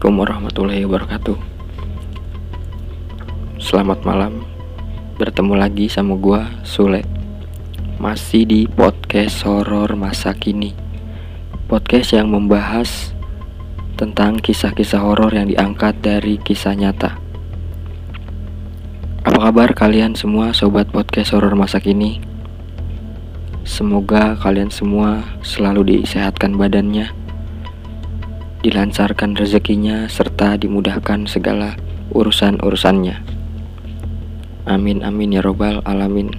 Assalamualaikum warahmatullahi wabarakatuh. Selamat malam. Bertemu lagi sama gua Sule. Masih di podcast horor masa kini. Podcast yang membahas Tentang kisah-kisah horor yang diangkat dari kisah nyata. Apa kabar kalian semua sobat podcast horor masa kini? Semoga kalian semua selalu disehatkan badannya dilancarkan rezekinya, serta dimudahkan segala urusan-urusannya. Amin amin ya robbal alamin.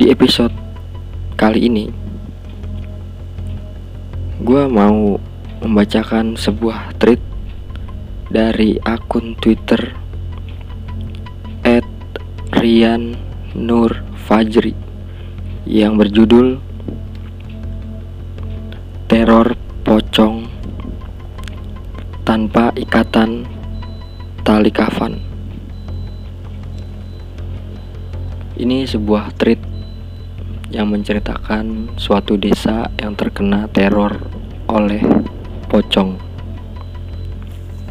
Di episode kali ini, gue mau membacakan sebuah tweet dari akun Twitter Rian Nur Fajri yang berjudul teror pocong tanpa ikatan tali kafan. Ini sebuah tweet yang menceritakan suatu desa yang terkena teror oleh pocong.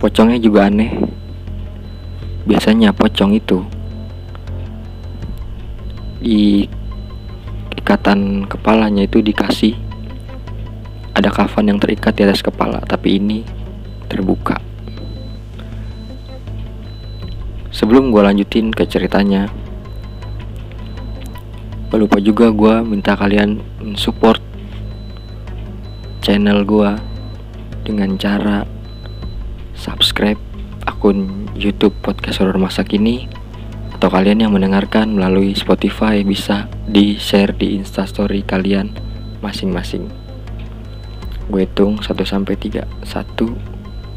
Pocongnya juga aneh. Biasanya pocong itu di ikatan kepalanya itu dikasih ada kafan yang terikat di atas kepala, tapi ini terbuka. Sebelum gue lanjutin ke ceritanya, lupa juga gue minta kalian support channel gue dengan cara subscribe akun YouTube Podcast Horror Masa Kini atau kalian yang mendengarkan melalui Spotify bisa di share di instastory kalian masing-masing. Gue hitung 1 sampai 3. 1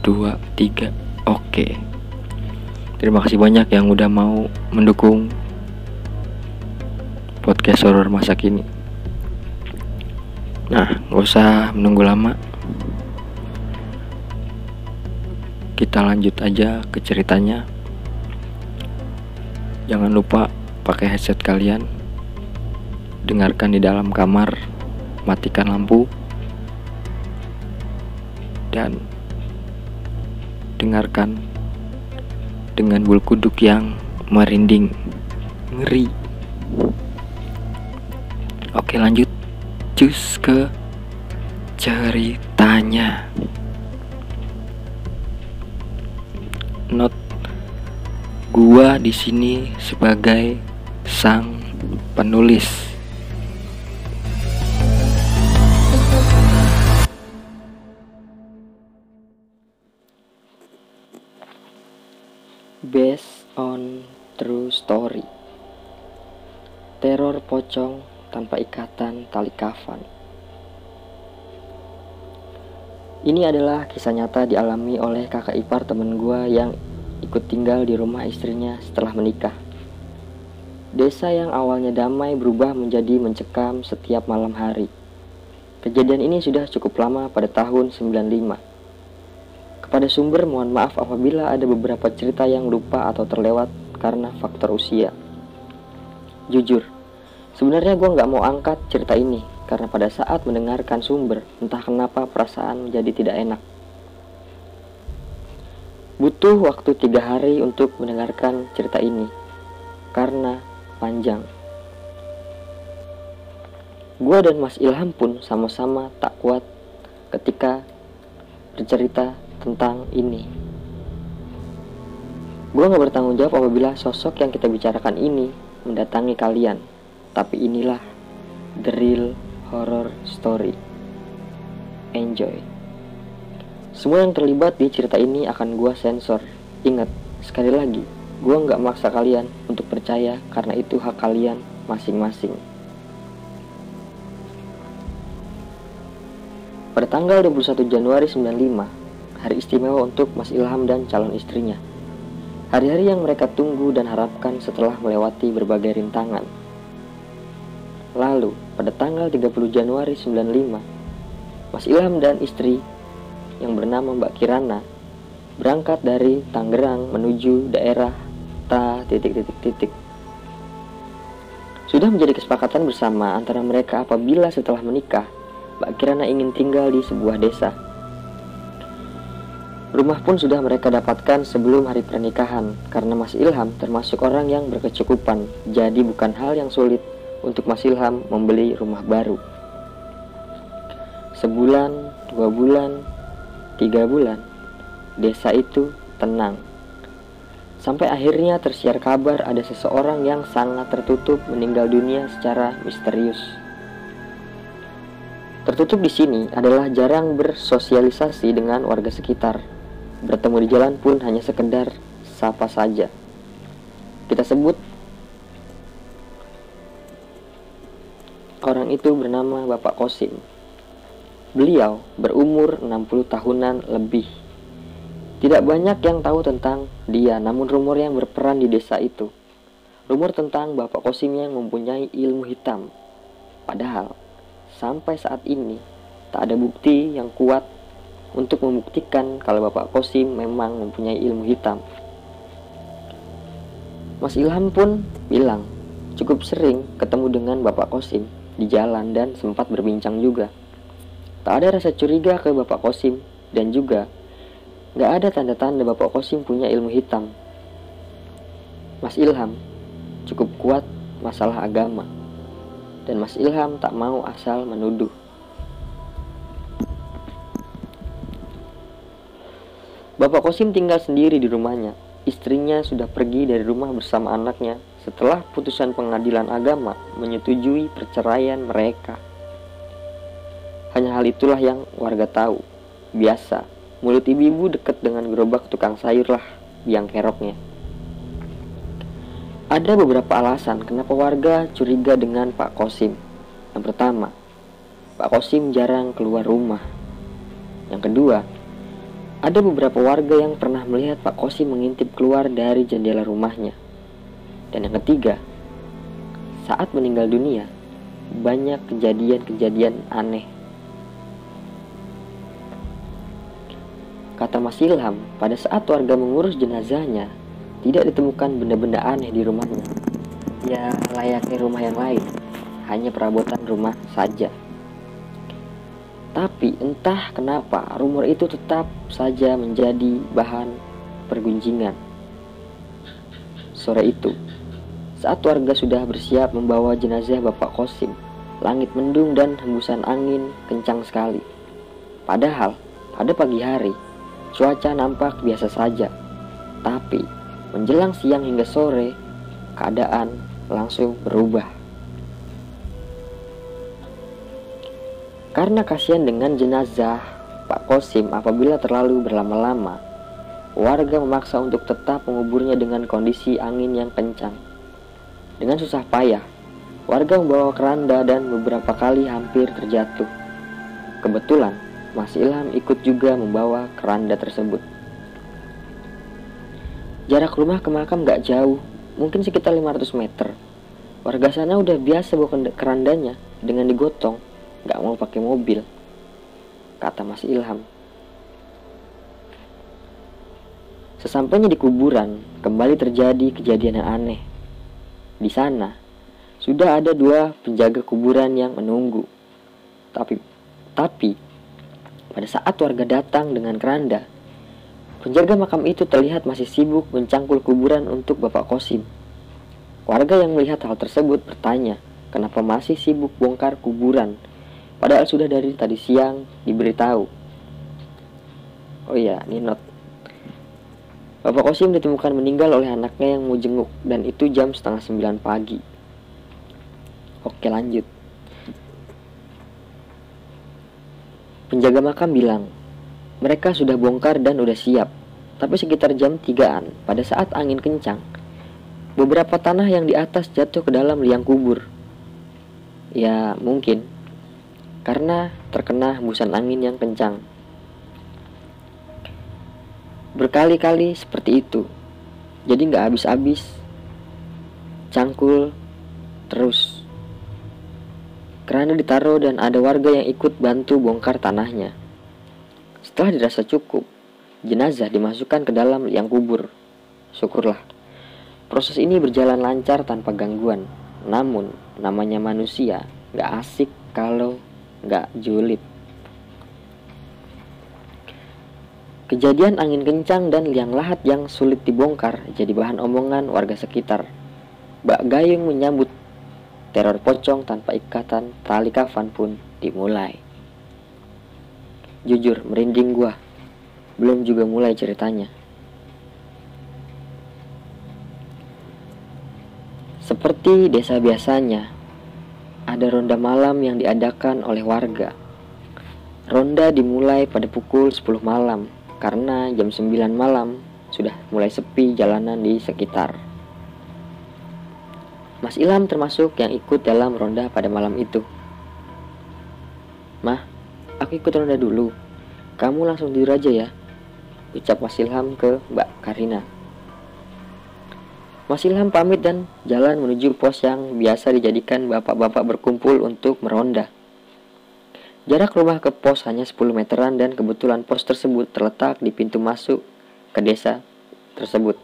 2 3. Oke. Terima kasih banyak yang udah mau mendukung podcast horror masa kini. Nah, gak usah menunggu lama. Kita lanjut aja ke ceritanya. Jangan lupa pakai headset kalian. Dengarkan di dalam kamar, matikan lampu dan dengarkan dengan bulu kuduk yang merinding ngeri. Oke lanjut. Cus ke ceritanya. Not gua di sini sebagai sang penulis based on true story. Teror pocong tanpa ikatan tali kafan. Ini adalah kisah nyata dialami oleh kakak ipar temen gue yang ikut tinggal di rumah istrinya setelah menikah. Desa yang awalnya damai berubah menjadi mencekam setiap malam hari. Kejadian ini sudah cukup lama pada tahun 95 pada sumber mohon maaf apabila ada beberapa cerita yang lupa atau terlewat karena faktor usia. Jujur, sebenarnya gue nggak mau angkat cerita ini karena pada saat mendengarkan sumber, entah kenapa perasaan menjadi tidak enak. Butuh waktu tiga hari untuk mendengarkan cerita ini karena panjang. Gue dan Mas Ilham pun sama-sama tak kuat ketika bercerita tentang ini. Gue gak bertanggung jawab apabila sosok yang kita bicarakan ini mendatangi kalian. Tapi inilah the real horror story. Enjoy. Semua yang terlibat di cerita ini akan gue sensor. Ingat, sekali lagi, gue gak maksa kalian untuk percaya karena itu hak kalian masing-masing. Pada tanggal 21 Januari 95, hari istimewa untuk Mas Ilham dan calon istrinya. Hari-hari yang mereka tunggu dan harapkan setelah melewati berbagai rintangan. Lalu, pada tanggal 30 Januari 95, Mas Ilham dan istri yang bernama Mbak Kirana berangkat dari Tangerang menuju daerah ta titik-titik-titik. Sudah menjadi kesepakatan bersama antara mereka apabila setelah menikah Mbak Kirana ingin tinggal di sebuah desa. Rumah pun sudah mereka dapatkan sebelum hari pernikahan karena Mas Ilham termasuk orang yang berkecukupan. Jadi bukan hal yang sulit untuk Mas Ilham membeli rumah baru. Sebulan, dua bulan, tiga bulan, desa itu tenang. Sampai akhirnya tersiar kabar ada seseorang yang sangat tertutup meninggal dunia secara misterius. Tertutup di sini adalah jarang bersosialisasi dengan warga sekitar. Bertemu di jalan pun hanya sekedar sapa saja. Kita sebut orang itu bernama Bapak Kosim. Beliau berumur 60 tahunan lebih. Tidak banyak yang tahu tentang dia, namun rumor yang berperan di desa itu. Rumor tentang Bapak Kosim yang mempunyai ilmu hitam. Padahal sampai saat ini tak ada bukti yang kuat untuk membuktikan kalau Bapak Kosim memang mempunyai ilmu hitam. Mas Ilham pun bilang cukup sering ketemu dengan Bapak Kosim di jalan dan sempat berbincang juga. Tak ada rasa curiga ke Bapak Kosim dan juga gak ada tanda-tanda Bapak Kosim punya ilmu hitam. Mas Ilham cukup kuat masalah agama dan Mas Ilham tak mau asal menuduh. Bapak Kosim tinggal sendiri di rumahnya. Istrinya sudah pergi dari rumah bersama anaknya setelah putusan pengadilan agama menyetujui perceraian mereka. Hanya hal itulah yang warga tahu. Biasa, mulut ibu-ibu dekat dengan gerobak tukang sayur biang keroknya. Ada beberapa alasan kenapa warga curiga dengan Pak Kosim. Yang pertama, Pak Kosim jarang keluar rumah. Yang kedua, ada beberapa warga yang pernah melihat Pak Kosim mengintip keluar dari jendela rumahnya. Dan yang ketiga, saat meninggal dunia, banyak kejadian-kejadian aneh. Kata Mas Ilham, pada saat warga mengurus jenazahnya, tidak ditemukan benda-benda aneh di rumahnya. Ya, layaknya rumah yang lain, hanya perabotan rumah saja. Tapi entah kenapa rumor itu tetap saja menjadi bahan pergunjingan. Sore itu, saat warga sudah bersiap membawa jenazah Bapak Kosim, langit mendung dan hembusan angin kencang sekali. Padahal, pada pagi hari, cuaca nampak biasa saja. Tapi, Menjelang siang hingga sore, keadaan langsung berubah. Karena kasihan dengan jenazah Pak Kosim apabila terlalu berlama-lama, warga memaksa untuk tetap menguburnya dengan kondisi angin yang kencang. Dengan susah payah, warga membawa keranda dan beberapa kali hampir terjatuh. Kebetulan, Mas Ilham ikut juga membawa keranda tersebut. Jarak rumah ke makam gak jauh, mungkin sekitar 500 meter. Warga sana udah biasa bawa kerandanya dengan digotong, gak mau pakai mobil. Kata Mas Ilham. Sesampainya di kuburan, kembali terjadi kejadian yang aneh. Di sana, sudah ada dua penjaga kuburan yang menunggu. Tapi, tapi pada saat warga datang dengan keranda, Penjaga makam itu terlihat masih sibuk mencangkul kuburan untuk Bapak Kosim. Warga yang melihat hal tersebut bertanya, kenapa masih sibuk bongkar kuburan, padahal sudah dari tadi siang diberitahu. Oh iya, ini not. Bapak Kosim ditemukan meninggal oleh anaknya yang mau jenguk, dan itu jam setengah sembilan pagi. Oke lanjut. Penjaga makam bilang, mereka sudah bongkar dan udah siap. Tapi sekitar jam 3-an, pada saat angin kencang, beberapa tanah yang di atas jatuh ke dalam liang kubur. Ya, mungkin. Karena terkena hembusan angin yang kencang. Berkali-kali seperti itu. Jadi nggak habis-habis. Cangkul terus. Karena ditaruh dan ada warga yang ikut bantu bongkar tanahnya. Setelah dirasa cukup, jenazah dimasukkan ke dalam liang kubur. Syukurlah, proses ini berjalan lancar tanpa gangguan. Namun, namanya manusia gak asik kalau nggak julid. Kejadian angin kencang dan liang lahat yang sulit dibongkar jadi bahan omongan warga sekitar. Mbak Gayung menyambut teror pocong tanpa ikatan tali kafan pun dimulai. Jujur, merinding gua. Belum juga mulai ceritanya. Seperti desa biasanya, ada ronda malam yang diadakan oleh warga. Ronda dimulai pada pukul 10 malam karena jam 9 malam sudah mulai sepi jalanan di sekitar. Mas Ilham termasuk yang ikut dalam ronda pada malam itu. Mah, aku ikut ronda dulu. Kamu langsung tidur aja ya. Ucap Mas Ilham ke Mbak Karina. Mas Ilham pamit dan jalan menuju pos yang biasa dijadikan bapak-bapak berkumpul untuk meronda. Jarak rumah ke pos hanya 10 meteran dan kebetulan pos tersebut terletak di pintu masuk ke desa tersebut.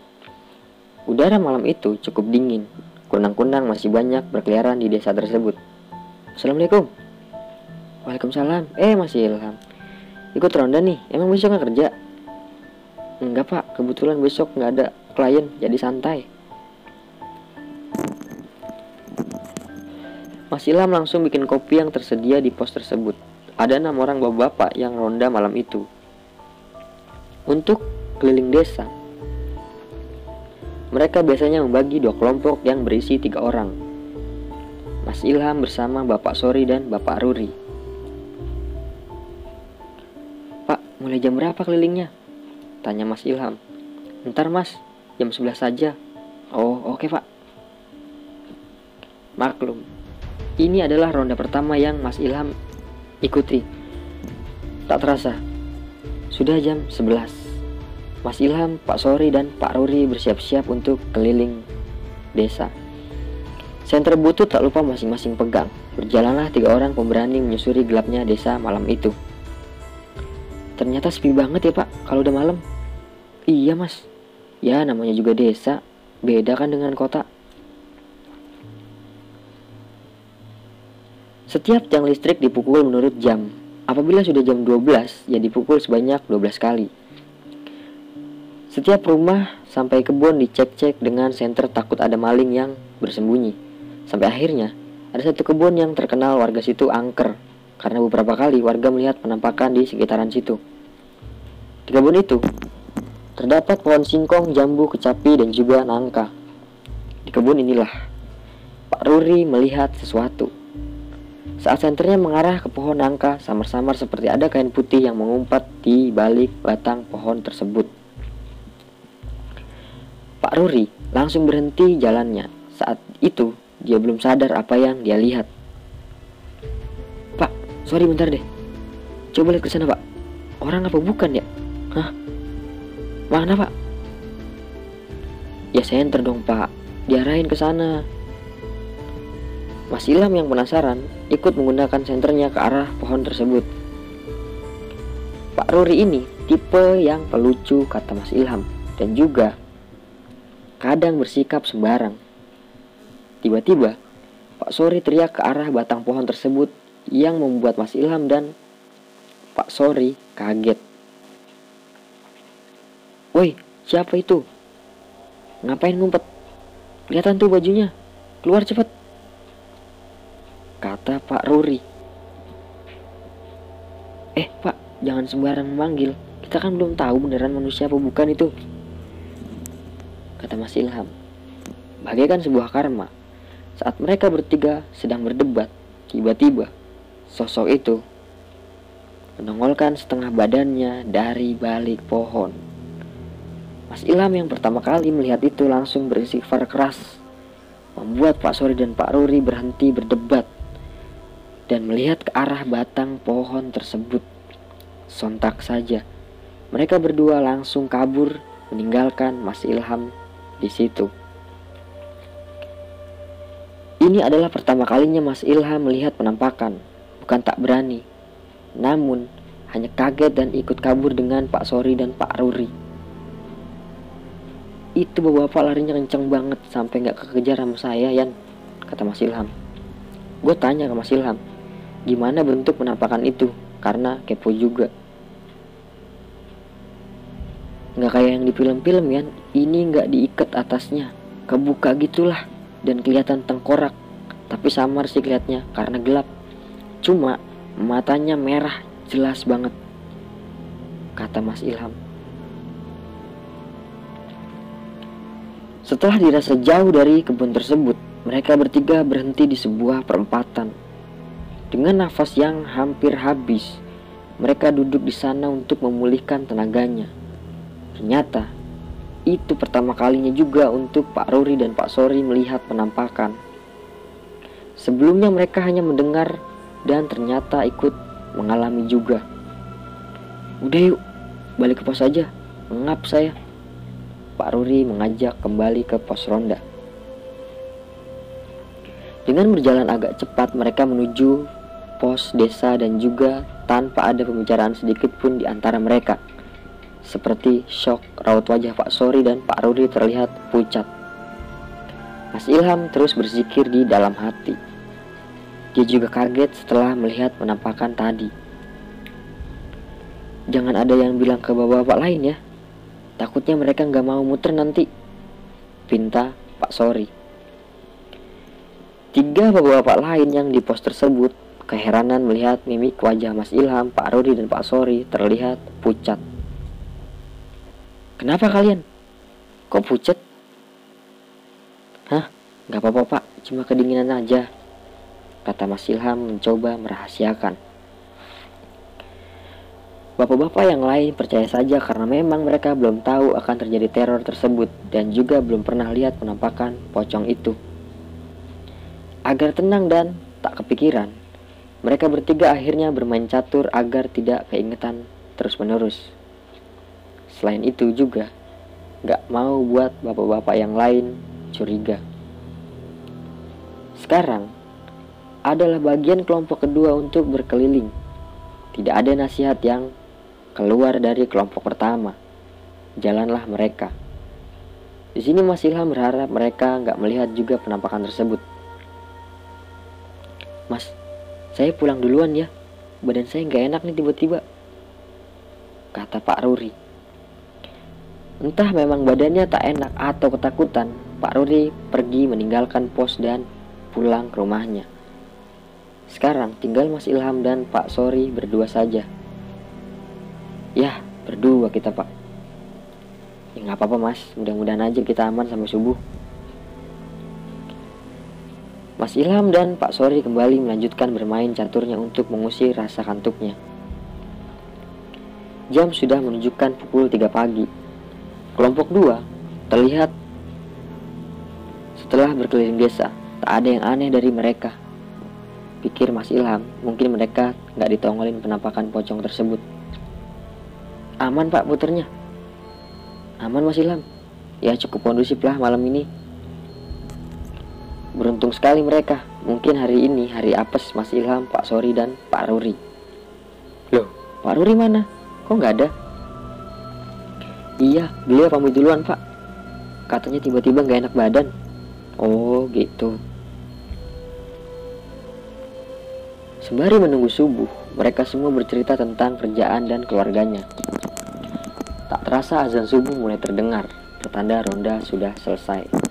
Udara malam itu cukup dingin. Kunang-kunang masih banyak berkeliaran di desa tersebut. Assalamualaikum. Waalaikumsalam. Eh masih Ilham. Ikut ronda nih. Emang besok nggak kerja? Enggak pak. Kebetulan besok nggak ada klien jadi santai. Mas Ilham langsung bikin kopi yang tersedia di pos tersebut ada enam orang bapak-bapak yang ronda malam itu. Untuk keliling desa, mereka biasanya membagi dua kelompok yang berisi tiga orang. Mas Ilham bersama Bapak Sori dan Bapak Ruri. Pak, mulai jam berapa kelilingnya? Tanya Mas Ilham. Ntar mas, jam 11 saja. Oh, oke okay, pak. Maklum, ini adalah ronda pertama yang Mas Ilham Ikuti. Tak terasa, sudah jam 11. Mas Ilham, Pak Sori, dan Pak Ruri bersiap-siap untuk keliling desa. Senter butut tak lupa masing-masing pegang. Berjalanlah tiga orang pemberani menyusuri gelapnya desa malam itu. Ternyata sepi banget ya pak, kalau udah malam. Iya mas, ya namanya juga desa, beda kan dengan kota. Setiap tiang listrik dipukul menurut jam. Apabila sudah jam 12, ya dipukul sebanyak 12 kali. Setiap rumah sampai kebun dicek-cek dengan senter takut ada maling yang bersembunyi. Sampai akhirnya, ada satu kebun yang terkenal warga situ angker karena beberapa kali warga melihat penampakan di sekitaran situ. Di kebun itu, terdapat pohon singkong, jambu, kecapi, dan juga nangka. Di kebun inilah, Pak Ruri melihat sesuatu. Saat senternya mengarah ke pohon nangka, samar-samar seperti ada kain putih yang mengumpat di balik batang pohon tersebut. Pak Ruri langsung berhenti jalannya. Saat itu, dia belum sadar apa yang dia lihat. Pak, sorry bentar deh. Coba lihat ke sana, Pak. Orang apa bukan ya? Hah? Mana, Pak? Ya senter dong, Pak. Diarahin ke sana. Mas Ilham yang penasaran ikut menggunakan senternya ke arah pohon tersebut. Pak Ruri ini tipe yang pelucu kata Mas Ilham dan juga kadang bersikap sembarang. Tiba-tiba Pak Sori teriak ke arah batang pohon tersebut yang membuat Mas Ilham dan Pak Sori kaget. Woi, siapa itu? Ngapain ngumpet? Kelihatan tuh bajunya. Keluar cepet kata Pak Ruri. Eh Pak, jangan sembarang memanggil. Kita kan belum tahu beneran manusia apa bukan itu. Kata Mas Ilham. Bagaikan sebuah karma. Saat mereka bertiga sedang berdebat, tiba-tiba sosok itu menongolkan setengah badannya dari balik pohon. Mas Ilham yang pertama kali melihat itu langsung beristighfar keras, membuat Pak Sori dan Pak Ruri berhenti berdebat dan melihat ke arah batang pohon tersebut. Sontak saja, mereka berdua langsung kabur meninggalkan Mas Ilham di situ. Ini adalah pertama kalinya Mas Ilham melihat penampakan, bukan tak berani, namun hanya kaget dan ikut kabur dengan Pak Sori dan Pak Ruri. Itu bapak-bapak larinya kenceng banget sampai nggak kekejar sama saya, Yan, kata Mas Ilham. Gue tanya ke Mas Ilham, gimana bentuk penampakan itu karena kepo juga. Nggak kayak yang di film-film ya, ini nggak diikat atasnya, kebuka gitulah dan kelihatan tengkorak. Tapi samar sih kelihatnya karena gelap. Cuma matanya merah jelas banget, kata Mas Ilham. Setelah dirasa jauh dari kebun tersebut, mereka bertiga berhenti di sebuah perempatan. Dengan nafas yang hampir habis, mereka duduk di sana untuk memulihkan tenaganya. Ternyata, itu pertama kalinya juga untuk Pak Ruri dan Pak Sori melihat penampakan. Sebelumnya mereka hanya mendengar dan ternyata ikut mengalami juga. Udah yuk, balik ke pos aja. Mengap saya. Pak Ruri mengajak kembali ke pos ronda. Dengan berjalan agak cepat mereka menuju pos desa dan juga tanpa ada pembicaraan sedikit pun di antara mereka. Seperti shock raut wajah Pak Sori dan Pak Ruri terlihat pucat. Mas Ilham terus berzikir di dalam hati. Dia juga kaget setelah melihat penampakan tadi. Jangan ada yang bilang ke bapak-bapak lain ya, Takutnya mereka nggak mau muter nanti. Pinta Pak Sori. Tiga bapak-bapak lain yang di pos tersebut keheranan melihat mimik wajah Mas Ilham, Pak Rudi, dan Pak Sori terlihat pucat. Kenapa kalian? Kok pucat? Hah? Gak apa-apa pak, cuma kedinginan aja. Kata Mas Ilham mencoba merahasiakan. Bapak-bapak yang lain percaya saja karena memang mereka belum tahu akan terjadi teror tersebut dan juga belum pernah lihat penampakan pocong itu. Agar tenang dan tak kepikiran, mereka bertiga akhirnya bermain catur agar tidak keingetan terus-menerus. Selain itu juga, gak mau buat bapak-bapak yang lain curiga. Sekarang, adalah bagian kelompok kedua untuk berkeliling. Tidak ada nasihat yang keluar dari kelompok pertama. Jalanlah mereka. Di sini Mas Ilham berharap mereka nggak melihat juga penampakan tersebut. Mas, saya pulang duluan ya. Badan saya nggak enak nih tiba-tiba. Kata Pak Ruri. Entah memang badannya tak enak atau ketakutan, Pak Ruri pergi meninggalkan pos dan pulang ke rumahnya. Sekarang tinggal Mas Ilham dan Pak Sori berdua saja. Ya, berdua kita pak. Ya nggak apa-apa mas, mudah-mudahan aja kita aman sampai subuh. Mas Ilham dan Pak Sori kembali melanjutkan bermain caturnya untuk mengusir rasa kantuknya. Jam sudah menunjukkan pukul 3 pagi. Kelompok dua terlihat setelah berkeliling desa, tak ada yang aneh dari mereka. Pikir Mas Ilham, mungkin mereka nggak ditongolin penampakan pocong tersebut. Aman pak muternya Aman Mas Ilham Ya cukup kondusif lah malam ini Beruntung sekali mereka Mungkin hari ini hari apes Mas Ilham, Pak Sori dan Pak Ruri Loh Pak Ruri mana? Kok nggak ada? Iya beliau pamit duluan pak Katanya tiba-tiba nggak enak badan Oh gitu Sembari menunggu subuh, mereka semua bercerita tentang kerjaan dan keluarganya. Tak terasa azan subuh mulai terdengar, pertanda ronda sudah selesai.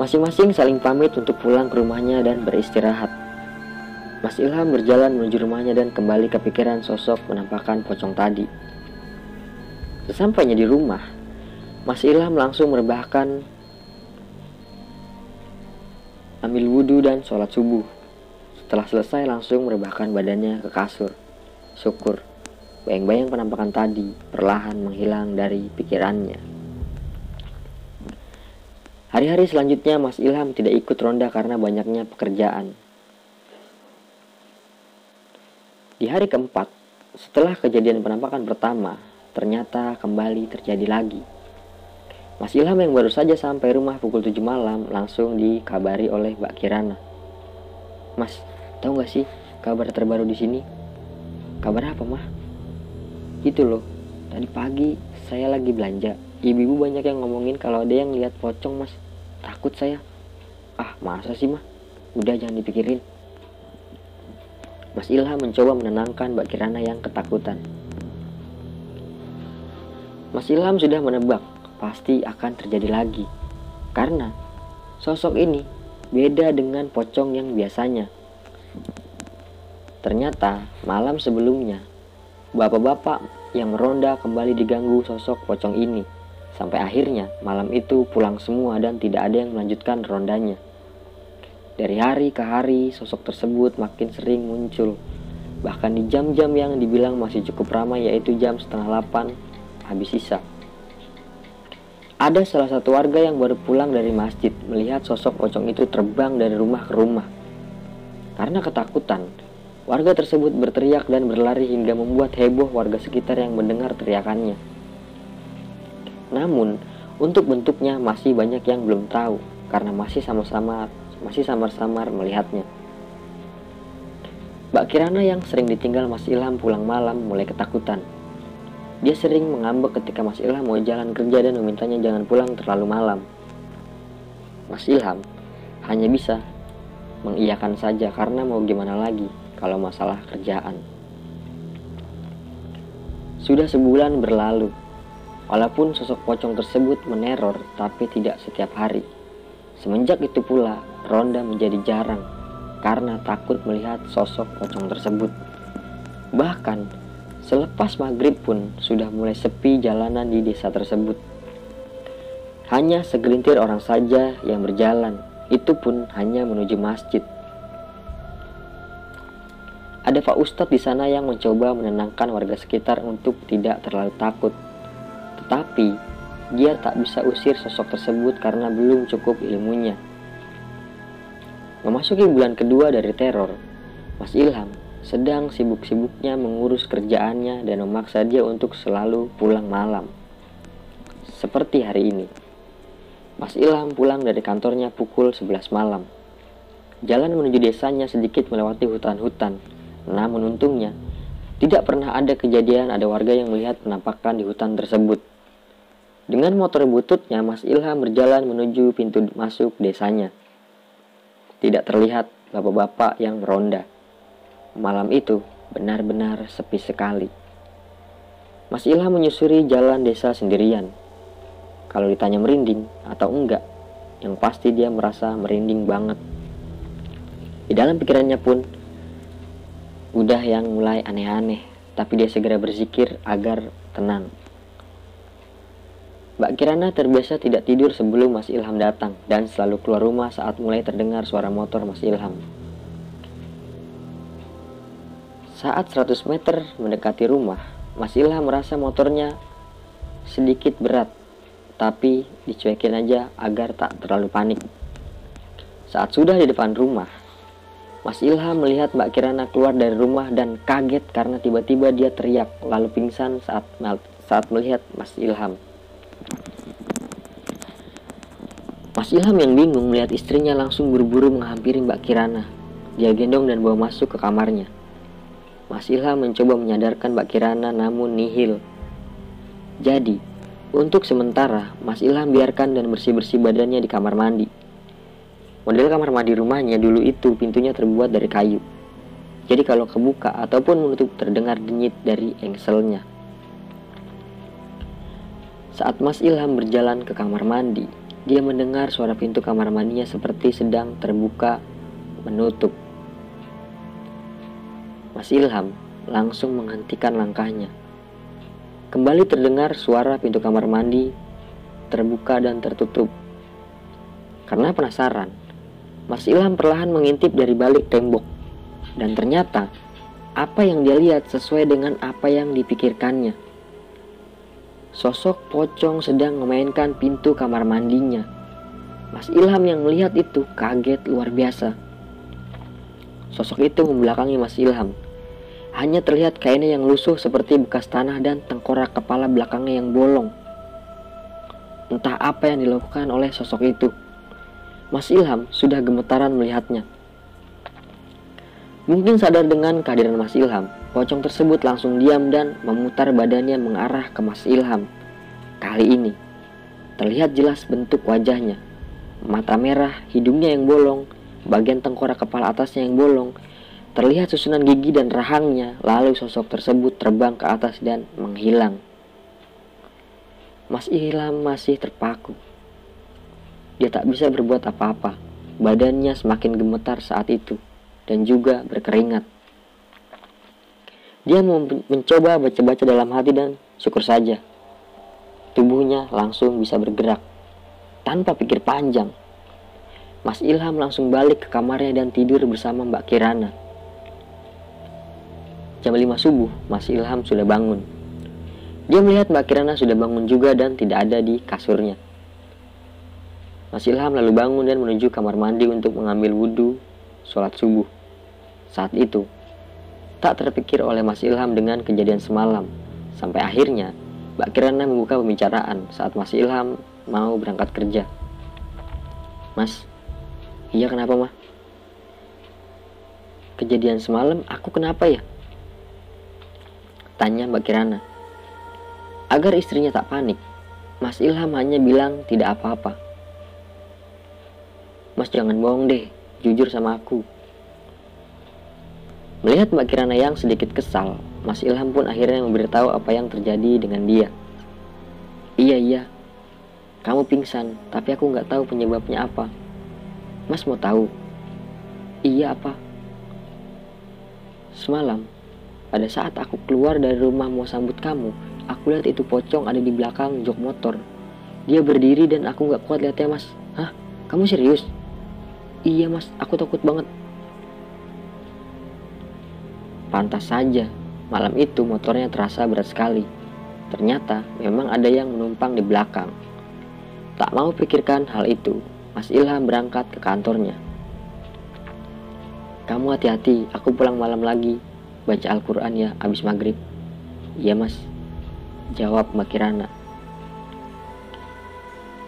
Masing-masing saling pamit untuk pulang ke rumahnya dan beristirahat. Mas Ilham berjalan menuju rumahnya dan kembali kepikiran sosok penampakan pocong tadi. Sesampainya di rumah, Mas Ilham langsung merebahkan ambil wudhu dan sholat subuh. Setelah selesai langsung merebahkan badannya ke kasur. Syukur Bayang-bayang penampakan tadi perlahan menghilang dari pikirannya. Hari-hari selanjutnya Mas Ilham tidak ikut ronda karena banyaknya pekerjaan. Di hari keempat, setelah kejadian penampakan pertama, ternyata kembali terjadi lagi. Mas Ilham yang baru saja sampai rumah pukul 7 malam langsung dikabari oleh Mbak Kirana. Mas, tahu gak sih kabar terbaru di sini? Kabar apa, mah? Gitu loh, tadi pagi saya lagi belanja. Ibu-ibu banyak yang ngomongin kalau ada yang lihat pocong mas. Takut saya. Ah masa sih mah? Udah jangan dipikirin. Mas Ilham mencoba menenangkan Mbak Kirana yang ketakutan. Mas Ilham sudah menebak pasti akan terjadi lagi. Karena sosok ini beda dengan pocong yang biasanya. Ternyata malam sebelumnya, bapak-bapak yang meronda kembali diganggu sosok pocong ini. Sampai akhirnya malam itu pulang semua dan tidak ada yang melanjutkan rondanya. Dari hari ke hari, sosok tersebut makin sering muncul. Bahkan di jam-jam yang dibilang masih cukup ramai yaitu jam setengah 8 habis sisa. Ada salah satu warga yang baru pulang dari masjid melihat sosok pocong itu terbang dari rumah ke rumah. Karena ketakutan, warga tersebut berteriak dan berlari hingga membuat heboh warga sekitar yang mendengar teriakannya. Namun, untuk bentuknya masih banyak yang belum tahu karena masih sama-sama masih samar-samar melihatnya. Mbak Kirana yang sering ditinggal Mas Ilham pulang malam mulai ketakutan. Dia sering mengambek ketika Mas Ilham mau jalan kerja dan memintanya jangan pulang terlalu malam. Mas Ilham hanya bisa mengiyakan saja karena mau gimana lagi kalau masalah kerjaan. Sudah sebulan berlalu, walaupun sosok pocong tersebut meneror tapi tidak setiap hari. Semenjak itu pula, ronda menjadi jarang karena takut melihat sosok pocong tersebut. Bahkan, selepas maghrib pun sudah mulai sepi jalanan di desa tersebut. Hanya segelintir orang saja yang berjalan, itu pun hanya menuju masjid. Ada Pak Ustadz di sana yang mencoba menenangkan warga sekitar untuk tidak terlalu takut. Tetapi dia tak bisa usir sosok tersebut karena belum cukup ilmunya. Memasuki bulan kedua dari teror, Mas Ilham sedang sibuk-sibuknya mengurus kerjaannya dan memaksa dia untuk selalu pulang malam. Seperti hari ini. Mas Ilham pulang dari kantornya pukul 11 malam. Jalan menuju desanya sedikit melewati hutan-hutan. Namun untungnya, tidak pernah ada kejadian ada warga yang melihat penampakan di hutan tersebut. Dengan motor bututnya, Mas Ilham berjalan menuju pintu masuk desanya. Tidak terlihat bapak-bapak yang meronda. Malam itu benar-benar sepi sekali. Mas Ilham menyusuri jalan desa sendirian. Kalau ditanya merinding atau enggak, yang pasti dia merasa merinding banget. Di dalam pikirannya pun udah yang mulai aneh-aneh, tapi dia segera berzikir agar tenang. Mbak Kirana terbiasa tidak tidur sebelum Mas Ilham datang dan selalu keluar rumah saat mulai terdengar suara motor Mas Ilham. Saat 100 meter mendekati rumah, Mas Ilham merasa motornya sedikit berat, tapi dicuekin aja agar tak terlalu panik. Saat sudah di depan rumah, Mas Ilham melihat Mbak Kirana keluar dari rumah dan kaget karena tiba-tiba dia teriak lalu pingsan saat saat melihat Mas Ilham. Mas Ilham yang bingung melihat istrinya langsung buru-buru menghampiri Mbak Kirana. Dia gendong dan bawa masuk ke kamarnya. Mas Ilham mencoba menyadarkan Mbak Kirana namun nihil. Jadi, untuk sementara, Mas Ilham biarkan dan bersih-bersih badannya di kamar mandi. Model kamar mandi rumahnya dulu itu pintunya terbuat dari kayu. Jadi kalau kebuka ataupun menutup terdengar denyit dari engselnya. Saat Mas Ilham berjalan ke kamar mandi, dia mendengar suara pintu kamar mandinya seperti sedang terbuka menutup. Mas Ilham langsung menghentikan langkahnya. Kembali terdengar suara pintu kamar mandi terbuka dan tertutup. Karena penasaran, Mas Ilham perlahan mengintip dari balik tembok. Dan ternyata, apa yang dia lihat sesuai dengan apa yang dipikirkannya. Sosok pocong sedang memainkan pintu kamar mandinya. Mas Ilham yang melihat itu kaget luar biasa. Sosok itu membelakangi Mas Ilham. Hanya terlihat kainnya yang lusuh seperti bekas tanah dan tengkorak kepala belakangnya yang bolong. Entah apa yang dilakukan oleh sosok itu. Mas Ilham sudah gemetaran melihatnya. Mungkin sadar dengan kehadiran Mas Ilham, pocong tersebut langsung diam dan memutar badannya mengarah ke Mas Ilham. Kali ini, terlihat jelas bentuk wajahnya. Mata merah, hidungnya yang bolong, bagian tengkorak kepala atasnya yang bolong, Terlihat susunan gigi dan rahangnya, lalu sosok tersebut terbang ke atas dan menghilang. Mas Ilham masih terpaku. Dia tak bisa berbuat apa-apa. Badannya semakin gemetar saat itu dan juga berkeringat. Dia mencoba baca-baca dalam hati dan syukur saja. Tubuhnya langsung bisa bergerak tanpa pikir panjang. Mas Ilham langsung balik ke kamarnya dan tidur bersama Mbak Kirana. Jam 5 subuh, Mas Ilham sudah bangun. Dia melihat Mbak Kirana sudah bangun juga dan tidak ada di kasurnya. Mas Ilham lalu bangun dan menuju kamar mandi untuk mengambil wudhu sholat subuh. Saat itu, tak terpikir oleh Mas Ilham dengan kejadian semalam. Sampai akhirnya, Mbak Kirana membuka pembicaraan saat Mas Ilham mau berangkat kerja. Mas, iya kenapa mah? Kejadian semalam aku kenapa ya? Tanya Mbak Kirana. Agar istrinya tak panik, Mas Ilham hanya bilang tidak apa-apa. Mas jangan bohong deh, jujur sama aku. Melihat Mbak Kirana yang sedikit kesal, Mas Ilham pun akhirnya memberitahu apa yang terjadi dengan dia. Iya iya, kamu pingsan, tapi aku nggak tahu penyebabnya apa. Mas mau tahu? Iya apa? Semalam, pada saat aku keluar dari rumah mau sambut kamu, aku lihat itu pocong ada di belakang jok motor. Dia berdiri dan aku nggak kuat lihatnya mas. Hah? Kamu serius? Iya mas, aku takut banget. Pantas saja, malam itu motornya terasa berat sekali. Ternyata memang ada yang menumpang di belakang. Tak mau pikirkan hal itu, Mas Ilham berangkat ke kantornya. Kamu hati-hati, aku pulang malam lagi, baca Al-Quran ya abis maghrib iya mas jawab Mbak Kirana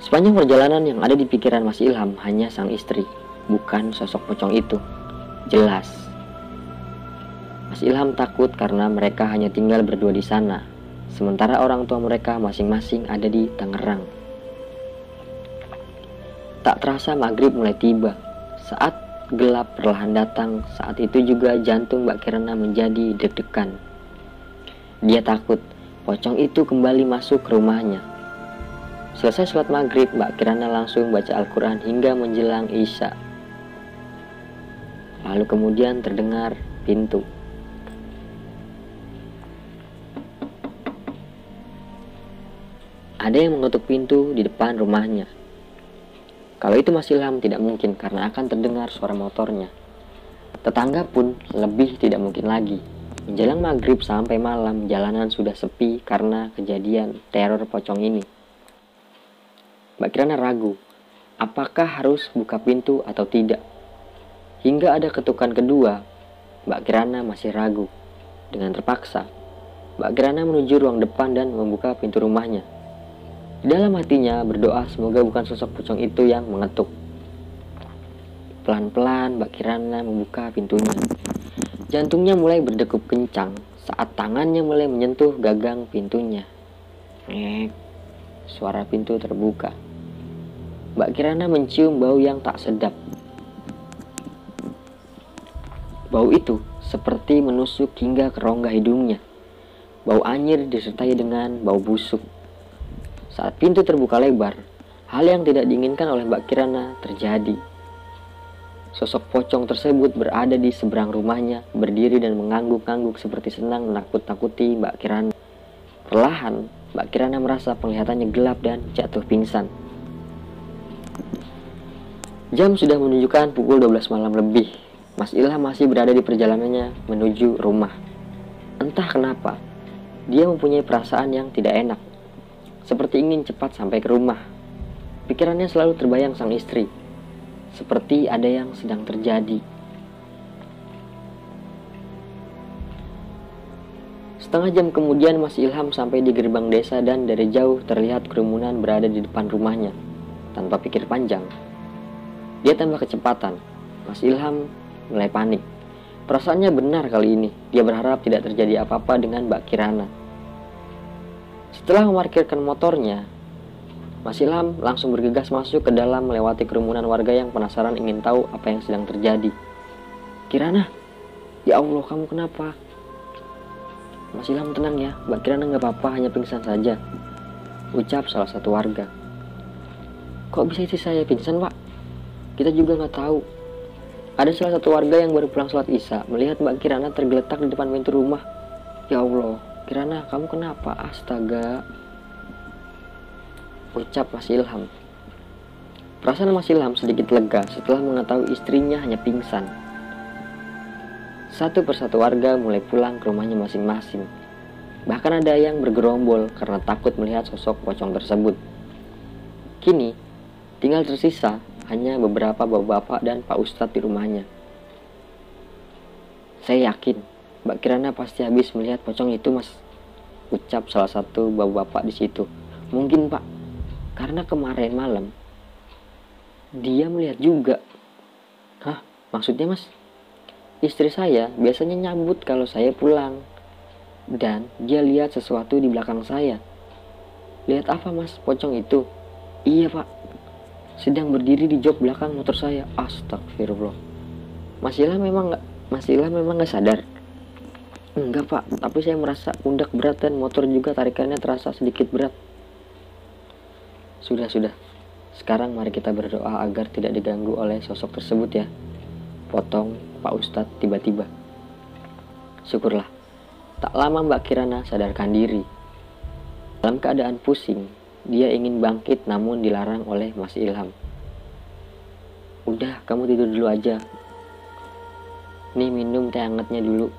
sepanjang perjalanan yang ada di pikiran Mas Ilham hanya sang istri bukan sosok pocong itu jelas Mas Ilham takut karena mereka hanya tinggal berdua di sana sementara orang tua mereka masing-masing ada di Tangerang tak terasa maghrib mulai tiba saat gelap perlahan datang. Saat itu juga jantung Mbak Kirana menjadi deg-degan. Dia takut pocong itu kembali masuk ke rumahnya. Selesai sholat maghrib, Mbak Kirana langsung baca Al-Quran hingga menjelang Isya. Lalu kemudian terdengar pintu. Ada yang mengetuk pintu di depan rumahnya. Kalau itu masih lam tidak mungkin karena akan terdengar suara motornya. Tetangga pun lebih tidak mungkin lagi. Menjelang maghrib sampai malam jalanan sudah sepi karena kejadian teror pocong ini. Mbak Kirana ragu, apakah harus buka pintu atau tidak. Hingga ada ketukan kedua, Mbak Kirana masih ragu. Dengan terpaksa, Mbak Kirana menuju ruang depan dan membuka pintu rumahnya. Di dalam hatinya berdoa semoga bukan sosok pocong itu yang mengetuk. Pelan-pelan Mbak Kirana membuka pintunya. Jantungnya mulai berdegup kencang saat tangannya mulai menyentuh gagang pintunya. Ngek, suara pintu terbuka. Mbak Kirana mencium bau yang tak sedap. Bau itu seperti menusuk hingga ke rongga hidungnya. Bau anyir disertai dengan bau busuk. Saat pintu terbuka lebar, hal yang tidak diinginkan oleh Mbak Kirana terjadi. Sosok pocong tersebut berada di seberang rumahnya, berdiri dan mengangguk-angguk seperti senang menakut-nakuti Mbak Kirana. Perlahan, Mbak Kirana merasa penglihatannya gelap dan jatuh pingsan. Jam sudah menunjukkan pukul 12 malam lebih. Mas Ilham masih berada di perjalanannya menuju rumah. Entah kenapa, dia mempunyai perasaan yang tidak enak seperti ingin cepat sampai ke rumah. Pikirannya selalu terbayang sang istri, seperti ada yang sedang terjadi. Setengah jam kemudian Mas Ilham sampai di gerbang desa dan dari jauh terlihat kerumunan berada di depan rumahnya. Tanpa pikir panjang, dia tambah kecepatan. Mas Ilham mulai panik. Perasaannya benar kali ini. Dia berharap tidak terjadi apa-apa dengan Mbak Kirana. Setelah memarkirkan motornya, Mas Ilham langsung bergegas masuk ke dalam melewati kerumunan warga yang penasaran ingin tahu apa yang sedang terjadi. Kirana, Ya Allah, kamu kenapa? Mas Ilham tenang ya, Mbak Kirana nggak apa-apa, hanya pingsan saja. Ucap salah satu warga. Kok bisa istri saya pingsan, Pak? Kita juga nggak tahu. Ada salah satu warga yang baru pulang sholat isya, melihat Mbak Kirana tergeletak di depan pintu rumah. Ya Allah, Kirana, kamu kenapa? Astaga. Ucap Mas Ilham. Perasaan Mas Ilham sedikit lega setelah mengetahui istrinya hanya pingsan. Satu persatu warga mulai pulang ke rumahnya masing-masing. Bahkan ada yang bergerombol karena takut melihat sosok pocong tersebut. Kini, tinggal tersisa hanya beberapa bapak-bapak dan Pak Ustadz di rumahnya. Saya yakin, Mbak Kirana pasti habis melihat pocong itu, Mas. Ucap salah satu bapak-bapak di situ. Mungkin, Pak, karena kemarin malam dia melihat juga. Hah, maksudnya, Mas? Istri saya biasanya nyambut kalau saya pulang. Dan dia lihat sesuatu di belakang saya. Lihat apa mas, pocong itu? Iya pak, sedang berdiri di jok belakang motor saya. Astagfirullah. Masilah memang nggak, Masilah memang nggak sadar. Enggak pak, tapi saya merasa pundak berat dan motor juga tarikannya terasa sedikit berat. Sudah, sudah. Sekarang mari kita berdoa agar tidak diganggu oleh sosok tersebut ya. Potong Pak Ustadz tiba-tiba. Syukurlah, tak lama Mbak Kirana sadarkan diri. Dalam keadaan pusing, dia ingin bangkit namun dilarang oleh Mas Ilham. Udah, kamu tidur dulu aja. Nih minum teh hangatnya dulu.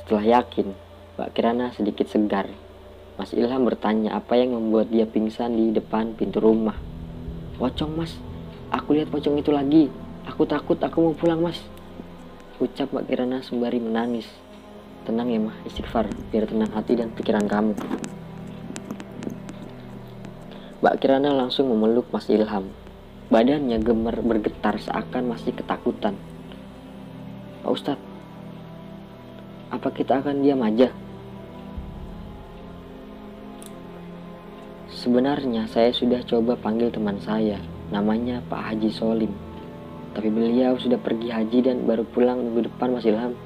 Setelah yakin, Mbak Kirana sedikit segar. Mas Ilham bertanya apa yang membuat dia pingsan di depan pintu rumah. Pocong mas, aku lihat pocong itu lagi, Aku takut aku mau pulang mas Ucap Mbak Kirana sembari menangis Tenang ya mah istighfar Biar tenang hati dan pikiran kamu Mbak Kirana langsung memeluk Mas Ilham Badannya gemer bergetar seakan masih ketakutan Pak Ustadz Apa kita akan diam aja? Sebenarnya saya sudah coba panggil teman saya Namanya Pak Haji Solim tapi beliau sudah pergi haji dan baru pulang minggu depan Mas Ilham.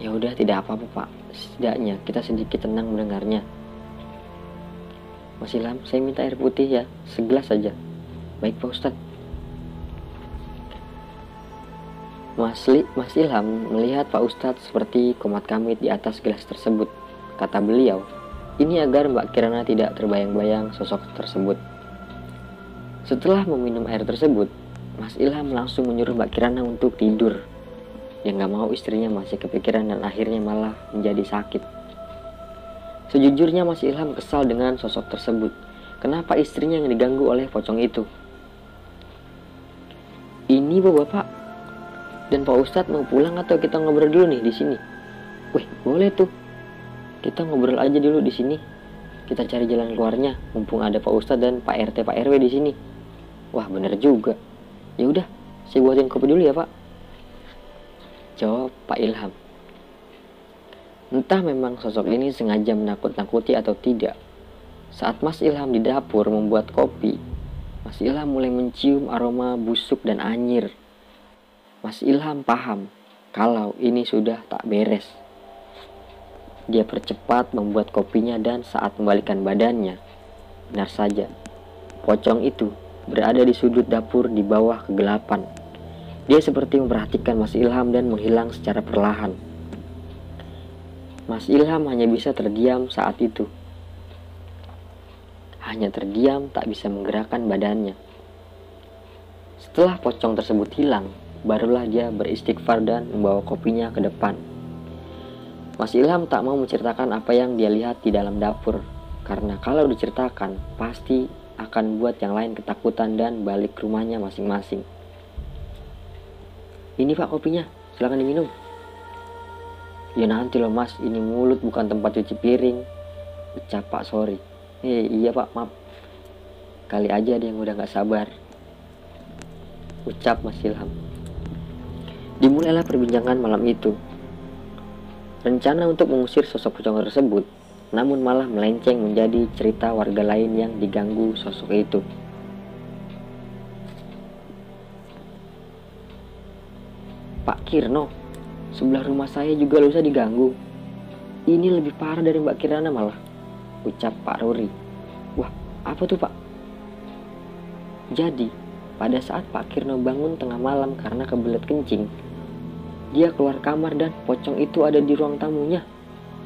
Ya udah tidak apa-apa Pak. Setidaknya kita sedikit tenang mendengarnya. Mas Ilham, saya minta air putih ya, segelas saja. Baik Pak Ustadz. Mas, Li, Mas Ilham melihat Pak Ustadz seperti komat kamit di atas gelas tersebut. Kata beliau, ini agar Mbak Kirana tidak terbayang-bayang sosok tersebut. Setelah meminum air tersebut, Mas Ilham langsung menyuruh Mbak Kirana untuk tidur. Yang gak mau istrinya masih kepikiran dan akhirnya malah menjadi sakit. Sejujurnya Mas Ilham kesal dengan sosok tersebut. Kenapa istrinya yang diganggu oleh pocong itu? Ini bapak dan Pak Ustadz mau pulang atau kita ngobrol dulu nih di sini? Wih, boleh tuh. Kita ngobrol aja dulu di sini. Kita cari jalan keluarnya, mumpung ada Pak Ustadz dan Pak RT Pak RW di sini. Wah, bener juga. Ya udah, saya buatin kopi dulu ya pak. Jawab Pak Ilham. Entah memang sosok ini sengaja menakut-nakuti atau tidak. Saat Mas Ilham di dapur membuat kopi, Mas Ilham mulai mencium aroma busuk dan anyir. Mas Ilham paham kalau ini sudah tak beres. Dia percepat membuat kopinya dan saat membalikan badannya, benar saja, pocong itu berada di sudut dapur di bawah kegelapan. Dia seperti memperhatikan Mas Ilham dan menghilang secara perlahan. Mas Ilham hanya bisa terdiam saat itu. Hanya terdiam, tak bisa menggerakkan badannya. Setelah pocong tersebut hilang, barulah dia beristighfar dan membawa kopinya ke depan. Mas Ilham tak mau menceritakan apa yang dia lihat di dalam dapur, karena kalau diceritakan, pasti akan buat yang lain ketakutan dan balik ke rumahnya masing-masing. Ini pak kopinya, silahkan diminum. Ya nanti loh mas, ini mulut bukan tempat cuci piring. Ucap pak sorry. Eh iya pak maaf. Kali aja ada yang udah gak sabar. Ucap mas Ilham. Dimulailah perbincangan malam itu. Rencana untuk mengusir sosok pocong tersebut namun malah melenceng menjadi cerita warga lain yang diganggu sosok itu. Kirno, sebelah rumah saya juga lo usah diganggu. Ini lebih parah dari Mbak Kirana malah, ucap Pak Ruri. Wah, apa tuh Pak? Jadi, pada saat Pak Kirno bangun tengah malam karena kebelet kencing, dia keluar kamar dan pocong itu ada di ruang tamunya.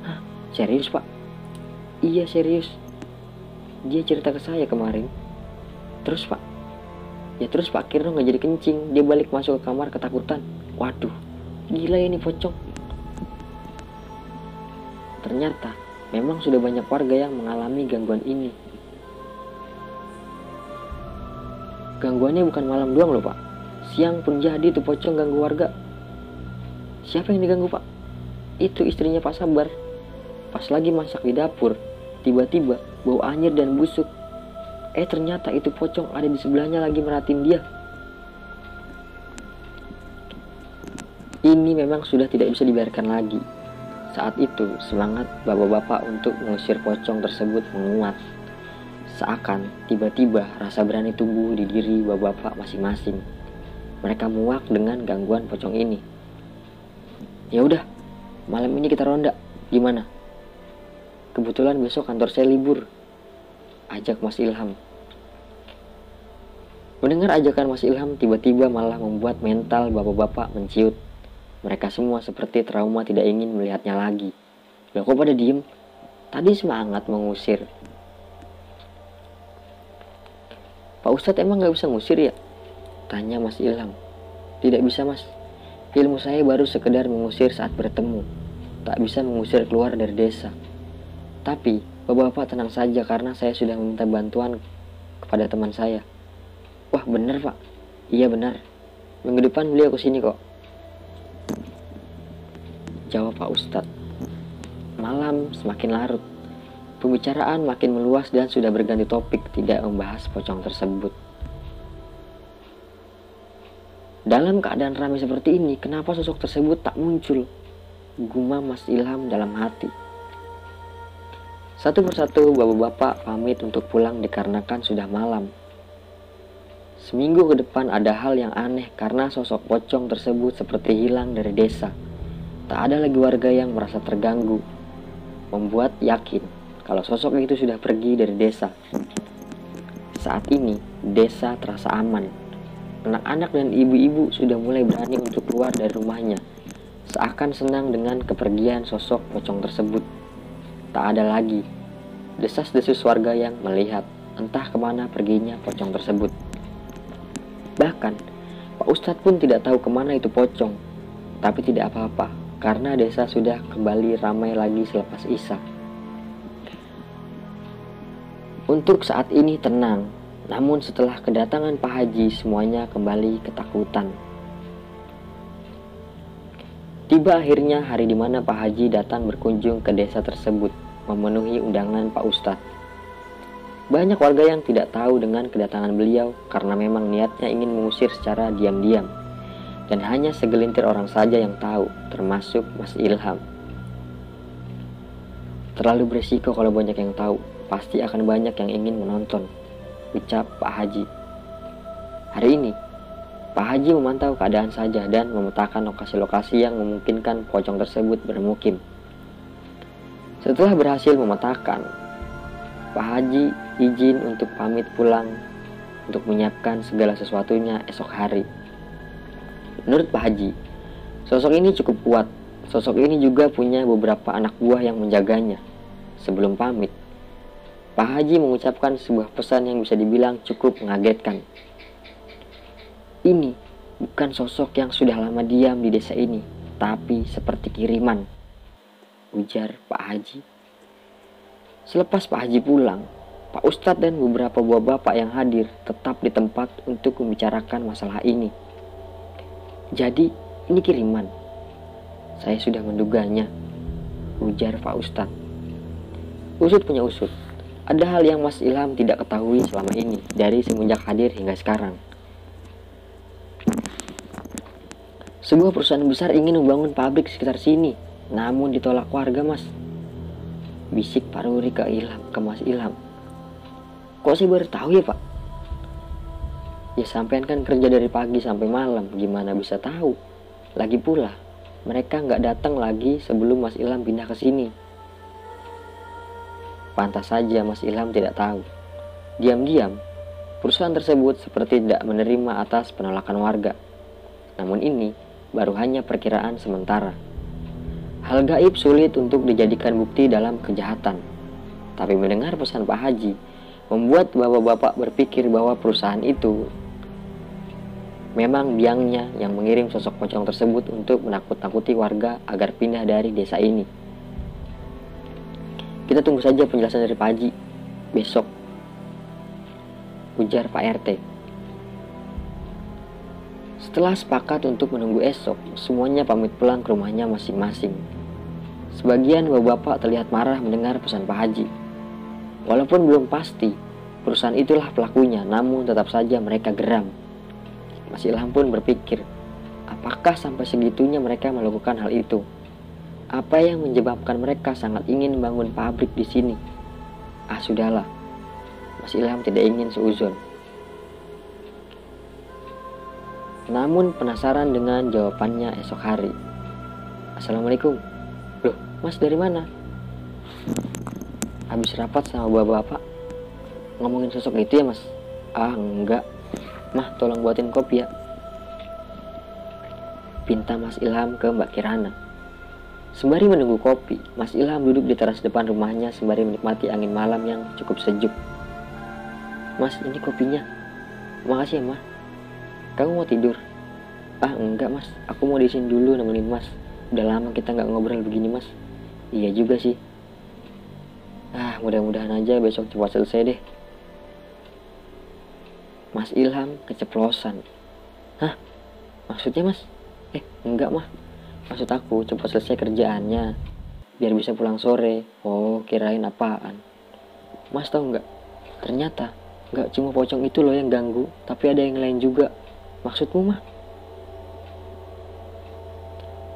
Hah, serius Pak? Iya serius. Dia cerita ke saya kemarin. Terus Pak? Ya terus Pak Kirno nggak jadi kencing, dia balik masuk ke kamar ketakutan. Waduh, gila ini pocong. Ternyata memang sudah banyak warga yang mengalami gangguan ini. Gangguannya bukan malam doang loh Pak. Siang pun jadi tuh pocong ganggu warga. Siapa yang diganggu pak? Itu istrinya Pak Sabar. Pas lagi masak di dapur, tiba-tiba bau anyir dan busuk. Eh ternyata itu pocong ada di sebelahnya lagi meratin dia. Memang sudah tidak bisa dibiarkan lagi. Saat itu, semangat bapak-bapak untuk mengusir pocong tersebut menguat. Seakan tiba-tiba rasa berani tumbuh di diri bapak-bapak masing-masing. Mereka muak dengan gangguan pocong ini. Ya udah, malam ini kita ronda. Gimana? Kebetulan besok kantor saya libur. Ajak Mas Ilham. Mendengar ajakan Mas Ilham tiba-tiba malah membuat mental bapak-bapak menciut. Mereka semua seperti trauma tidak ingin melihatnya lagi. Loh kok pada diem? Tadi semangat mengusir. Pak Ustadz emang gak bisa ngusir ya? Tanya Mas Ilham. Tidak bisa mas, Ilmu saya baru sekedar mengusir saat bertemu, tak bisa mengusir keluar dari desa. Tapi, bapak-bapak tenang saja karena saya sudah meminta bantuan kepada teman saya. Wah benar pak, iya benar. Minggu depan beliau ke sini kok. Jawab Pak Ustadz. Malam semakin larut. Pembicaraan makin meluas dan sudah berganti topik tidak membahas pocong tersebut. Dalam keadaan ramai seperti ini, kenapa sosok tersebut tak muncul? Gumam Mas Ilham dalam hati. Satu persatu bapak-bapak pamit untuk pulang dikarenakan sudah malam. Seminggu ke depan ada hal yang aneh karena sosok pocong tersebut seperti hilang dari desa. Tak ada lagi warga yang merasa terganggu. Membuat yakin kalau sosok itu sudah pergi dari desa. Saat ini, desa terasa aman Anak-anak dan ibu-ibu sudah mulai berani untuk keluar dari rumahnya. Seakan senang dengan kepergian sosok pocong tersebut. Tak ada lagi desas-desus warga yang melihat entah ke mana perginya pocong tersebut. Bahkan, Pak Ustadz pun tidak tahu ke mana itu pocong. Tapi tidak apa-apa, karena desa sudah kembali ramai lagi selepas Isa. Untuk saat ini tenang, namun setelah kedatangan Pak Haji semuanya kembali ketakutan. Tiba akhirnya hari di mana Pak Haji datang berkunjung ke desa tersebut memenuhi undangan Pak Ustadz. Banyak warga yang tidak tahu dengan kedatangan beliau karena memang niatnya ingin mengusir secara diam-diam. Dan hanya segelintir orang saja yang tahu, termasuk Mas Ilham. Terlalu berisiko kalau banyak yang tahu, pasti akan banyak yang ingin menonton ucap Pak Haji. Hari ini, Pak Haji memantau keadaan saja dan memetakan lokasi-lokasi yang memungkinkan pocong tersebut bermukim. Setelah berhasil memetakan, Pak Haji izin untuk pamit pulang untuk menyiapkan segala sesuatunya esok hari. Menurut Pak Haji, sosok ini cukup kuat. Sosok ini juga punya beberapa anak buah yang menjaganya. Sebelum pamit, Pak Haji mengucapkan sebuah pesan yang bisa dibilang cukup mengagetkan. Ini bukan sosok yang sudah lama diam di desa ini, tapi seperti kiriman, ujar Pak Haji. Selepas Pak Haji pulang, Pak Ustadz dan beberapa buah bapak yang hadir tetap di tempat untuk membicarakan masalah ini. Jadi, ini kiriman. Saya sudah menduganya, ujar Pak Ustadz. Usut punya usut, ada hal yang Mas Ilham tidak ketahui selama ini dari semenjak hadir hingga sekarang. Sebuah perusahaan besar ingin membangun pabrik sekitar sini, namun ditolak warga, Mas. Bisik Pak Ruri ke Ilham, ke Mas Ilham. Kok sih baru tahu ya, Pak? Ya sampean kan kerja dari pagi sampai malam, gimana bisa tahu? Lagi pula, mereka nggak datang lagi sebelum Mas Ilham pindah ke sini. Pantas saja Mas Ilham tidak tahu. Diam-diam, perusahaan tersebut seperti tidak menerima atas penolakan warga. Namun ini baru hanya perkiraan sementara. Hal gaib sulit untuk dijadikan bukti dalam kejahatan. Tapi mendengar pesan Pak Haji, membuat bapak-bapak berpikir bahwa perusahaan itu Memang biangnya yang mengirim sosok pocong tersebut untuk menakut-nakuti warga agar pindah dari desa ini. Kita tunggu saja penjelasan dari Pak Haji besok. Ujar Pak RT. Setelah sepakat untuk menunggu esok, semuanya pamit pulang ke rumahnya masing-masing. Sebagian bapak-bapak terlihat marah mendengar pesan Pak Haji. Walaupun belum pasti, perusahaan itulah pelakunya, namun tetap saja mereka geram Mas Ilham pun berpikir, apakah sampai segitunya mereka melakukan hal itu? Apa yang menyebabkan mereka sangat ingin membangun pabrik di sini? Ah, sudahlah. Mas Ilham tidak ingin seuzon. Namun penasaran dengan jawabannya esok hari. Assalamualaikum. Loh, mas dari mana? Habis rapat sama bapak-bapak. Ngomongin sosok itu ya mas? Ah, enggak. Mah tolong buatin kopi ya Pinta Mas Ilham ke Mbak Kirana Sembari menunggu kopi, Mas Ilham duduk di teras depan rumahnya sembari menikmati angin malam yang cukup sejuk. Mas, ini kopinya. Makasih ya, Mas. Kamu mau tidur? Ah, enggak, Mas. Aku mau di sini dulu nemenin Mas. Udah lama kita nggak ngobrol begini, Mas. Iya juga sih. Ah, mudah-mudahan aja besok cepat selesai deh. Mas Ilham keceplosan. Hah? Maksudnya mas? Eh, enggak mah. Maksud aku cepat selesai kerjaannya. Biar bisa pulang sore. Oh, kirain apaan. Mas tau nggak? Ternyata nggak cuma pocong itu loh yang ganggu, tapi ada yang lain juga. Maksudmu mah?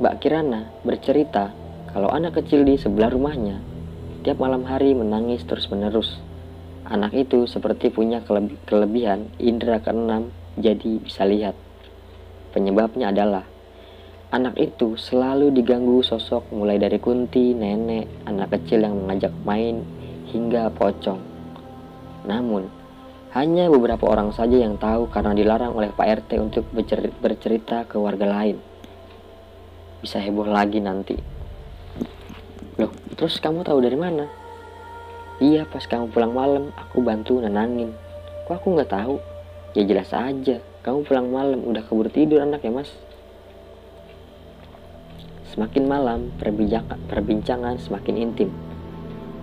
Mbak Kirana bercerita kalau anak kecil di sebelah rumahnya tiap malam hari menangis terus-menerus. Anak itu seperti punya kelebihan indera keenam jadi bisa lihat. Penyebabnya adalah anak itu selalu diganggu sosok mulai dari kunti, nenek, anak kecil yang mengajak main hingga pocong. Namun, hanya beberapa orang saja yang tahu karena dilarang oleh Pak RT untuk bercerita ke warga lain. Bisa heboh lagi nanti. Loh, terus kamu tahu dari mana? Iya pas kamu pulang malam aku bantu nenangin. Kok aku nggak tahu? Ya jelas aja. Kamu pulang malam udah keburu tidur anak ya mas. Semakin malam perbincangan semakin intim.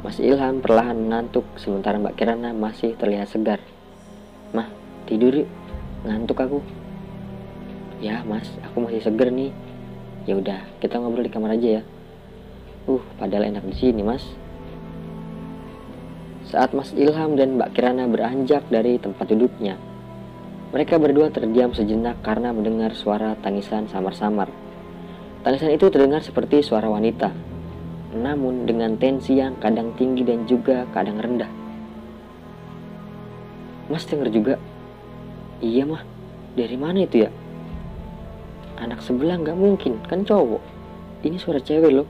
Mas Ilham perlahan mengantuk sementara Mbak Kirana masih terlihat segar. Mah tidur yuk. Ngantuk aku. Ya mas, aku masih seger nih. Ya udah, kita ngobrol di kamar aja ya. Uh, padahal enak di sini mas. Saat Mas Ilham dan Mbak Kirana beranjak dari tempat duduknya, mereka berdua terdiam sejenak karena mendengar suara tangisan samar-samar. Tangisan itu terdengar seperti suara wanita, namun dengan tensi yang kadang tinggi dan juga kadang rendah. Mas denger juga? Iya mah, dari mana itu ya? Anak sebelah nggak mungkin, kan cowok. Ini suara cewek loh,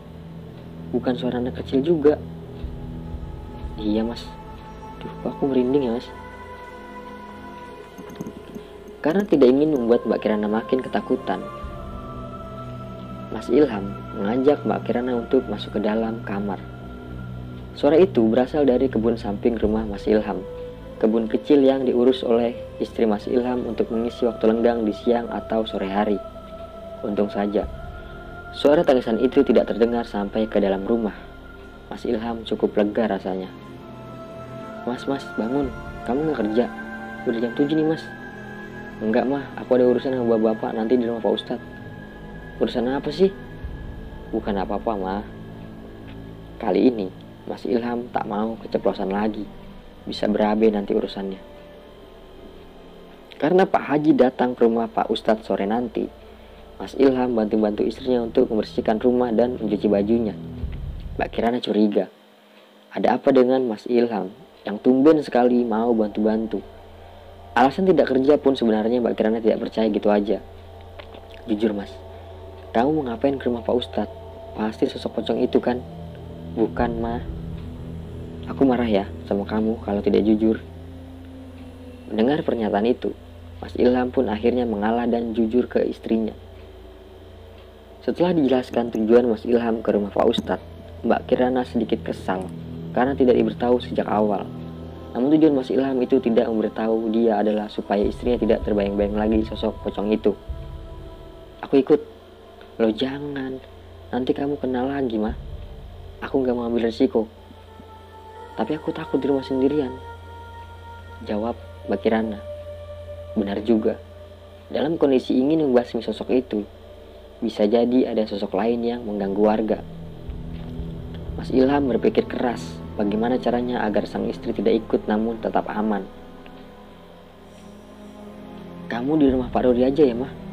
bukan suara anak kecil juga. Iya mas. Duh aku merinding ya mas? Karena tidak ingin membuat Mbak Kirana makin ketakutan. Mas Ilham mengajak Mbak Kirana untuk masuk ke dalam kamar. Suara itu berasal dari kebun samping rumah Mas Ilham. Kebun kecil yang diurus oleh istri Mas Ilham untuk mengisi waktu lenggang di siang atau sore hari. Untung saja Suara tangisan itu tidak terdengar sampai ke dalam rumah. Mas Ilham cukup lega rasanya Mas, mas, bangun. Kamu nggak kerja? Udah jam 7 nih, mas. Enggak, mah. Aku ada urusan sama bapak nanti di rumah Pak Ustadz. Urusan apa sih? Bukan apa-apa, mah. Kali ini, Mas Ilham tak mau keceplosan lagi. Bisa berabe nanti urusannya. Karena Pak Haji datang ke rumah Pak Ustadz sore nanti, Mas Ilham bantu-bantu istrinya untuk membersihkan rumah dan mencuci bajunya. Mbak Kirana curiga. Ada apa dengan Mas Ilham yang tumben sekali mau bantu-bantu. Alasan tidak kerja pun sebenarnya Mbak Kirana tidak percaya gitu aja. Jujur mas, Kamu mau ngapain ke rumah Pak Ustadz? Pasti sosok pocong itu kan? Bukan, mah. Aku marah ya sama kamu kalau tidak jujur. Mendengar pernyataan itu, Mas Ilham pun akhirnya mengalah dan jujur ke istrinya. Setelah dijelaskan tujuan Mas Ilham ke rumah Pak Ustadz, Mbak Kirana sedikit kesal karena tidak diberitahu sejak awal. Namun tujuan Mas Ilham itu tidak memberitahu dia adalah supaya istrinya tidak terbayang-bayang lagi sosok pocong itu. Aku ikut, Lo jangan, nanti kamu kenal lagi mah. Aku gak mau ambil resiko. Tapi aku takut di rumah sendirian. Jawab Mbak Kirana. Benar juga. Dalam kondisi ingin membasmi sosok itu, bisa jadi ada sosok lain yang mengganggu warga. Mas Ilham berpikir keras bagaimana caranya agar sang istri tidak ikut namun tetap aman. Kamu di rumah Pak Dodi aja ya, mah?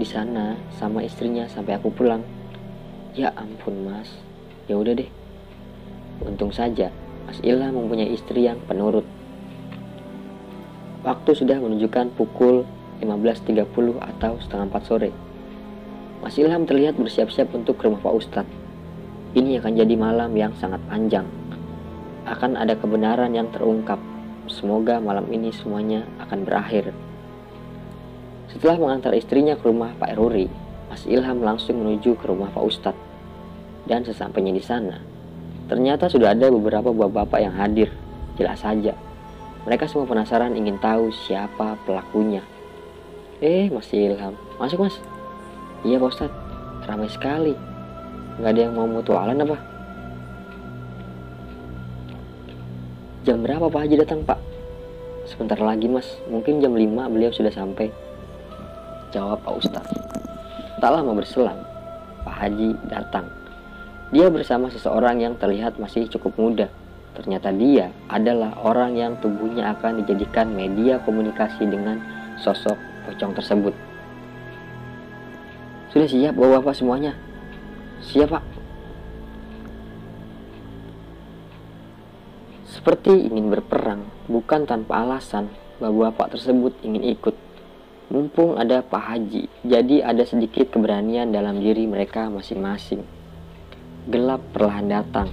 di sana sama istrinya sampai aku pulang. Ya ampun mas, ya udah deh. Untung saja Mas Ilham mempunyai istri yang penurut. Waktu sudah menunjukkan pukul 15.30 atau setengah 4 sore. Mas Ilham terlihat bersiap-siap untuk ke rumah Pak Ustadz. Ini akan jadi malam yang sangat panjang. Akan ada kebenaran yang terungkap. Semoga malam ini semuanya akan berakhir. Setelah mengantar istrinya ke rumah Pak Ruri, Mas Ilham langsung menuju ke rumah Pak Ustadz. Dan sesampainya di sana, ternyata sudah ada beberapa bapak-bapak yang hadir. Jelas saja, mereka semua penasaran ingin tahu siapa pelakunya. Eh, Mas Ilham, masuk mas. Iya Pak Ustadz, ramai sekali. Gak ada yang mau mutualan apa? Jam berapa Pak Haji datang Pak? Sebentar lagi mas, mungkin jam 5 beliau sudah sampai. Jawab Pak Ustadz. Tak lama berselang, Pak Haji datang. Dia bersama seseorang yang terlihat masih cukup muda. Ternyata dia adalah orang yang tubuhnya akan dijadikan media komunikasi dengan sosok pocong tersebut. Sudah siap bapak-bapak semuanya? Siap pak. Seperti ingin berperang, bukan tanpa alasan, bapak-bapak tersebut ingin ikut Mumpung ada Pak Haji, jadi ada sedikit keberanian dalam diri mereka masing-masing. Gelap perlahan datang.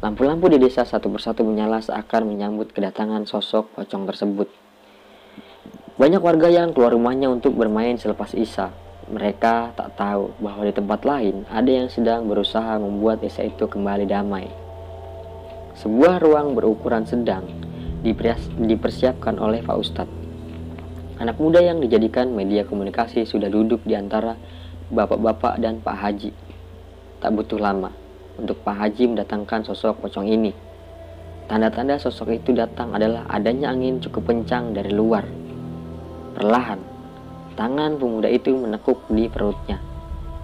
Lampu-lampu di desa satu persatu menyala seakan menyambut kedatangan sosok pocong tersebut. Banyak warga yang keluar rumahnya untuk bermain selepas Isya. Mereka tak tahu bahwa di tempat lain ada yang sedang berusaha membuat desa itu kembali damai. Sebuah ruang berukuran sedang dipersiapkan oleh Pak Ustadz. Anak muda yang dijadikan media komunikasi sudah duduk di antara bapak-bapak dan Pak Haji. Tak butuh lama untuk Pak Haji mendatangkan sosok pocong ini. Tanda-tanda sosok itu datang adalah adanya angin cukup kencang dari luar. Perlahan, tangan pemuda itu menekuk di perutnya.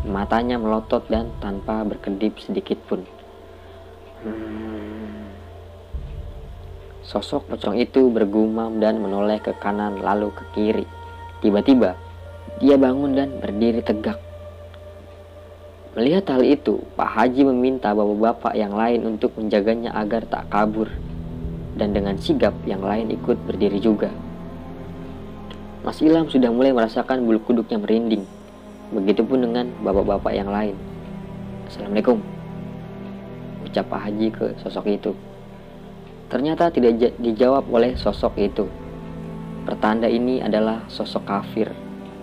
Matanya melotot dan tanpa berkedip sedikit pun. Sosok pocong itu bergumam dan menoleh ke kanan lalu ke kiri. Tiba-tiba, dia bangun dan berdiri tegak. Melihat hal itu, Pak Haji meminta bapak-bapak yang lain untuk menjaganya agar tak kabur. Dan dengan sigap yang lain ikut berdiri juga. Mas Ilham sudah mulai merasakan bulu kuduknya merinding. Begitupun dengan bapak-bapak yang lain. Assalamualaikum. Ucap Pak Haji ke sosok itu. Ternyata tidak dijawab oleh sosok itu. Pertanda ini adalah sosok kafir.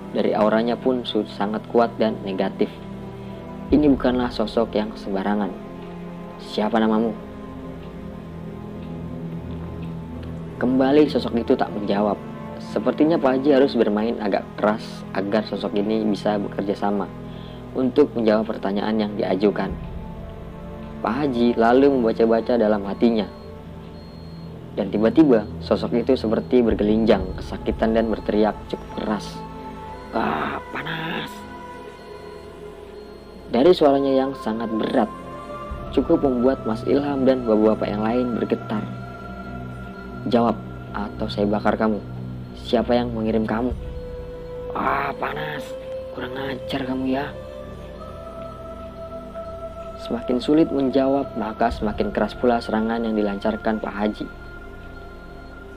Dari auranya pun sangat kuat dan negatif. Ini bukanlah sosok yang sembarangan. Siapa namamu? Kembali sosok itu tak menjawab. Sepertinya Pak Haji harus bermain agak keras agar sosok ini bisa bekerja sama untuk menjawab pertanyaan yang diajukan. Pak Haji lalu membaca-baca dalam hatinya dan tiba-tiba sosok itu seperti bergelinjang, kesakitan dan berteriak cukup keras. Ah, panas. Dari suaranya yang sangat berat, cukup membuat Mas Ilham dan bapak-bapak yang lain bergetar. Jawab, atau saya bakar kamu. Siapa yang mengirim kamu? Ah, panas. Kurang ajar kamu ya. Semakin sulit menjawab, maka semakin keras pula serangan yang dilancarkan Pak Haji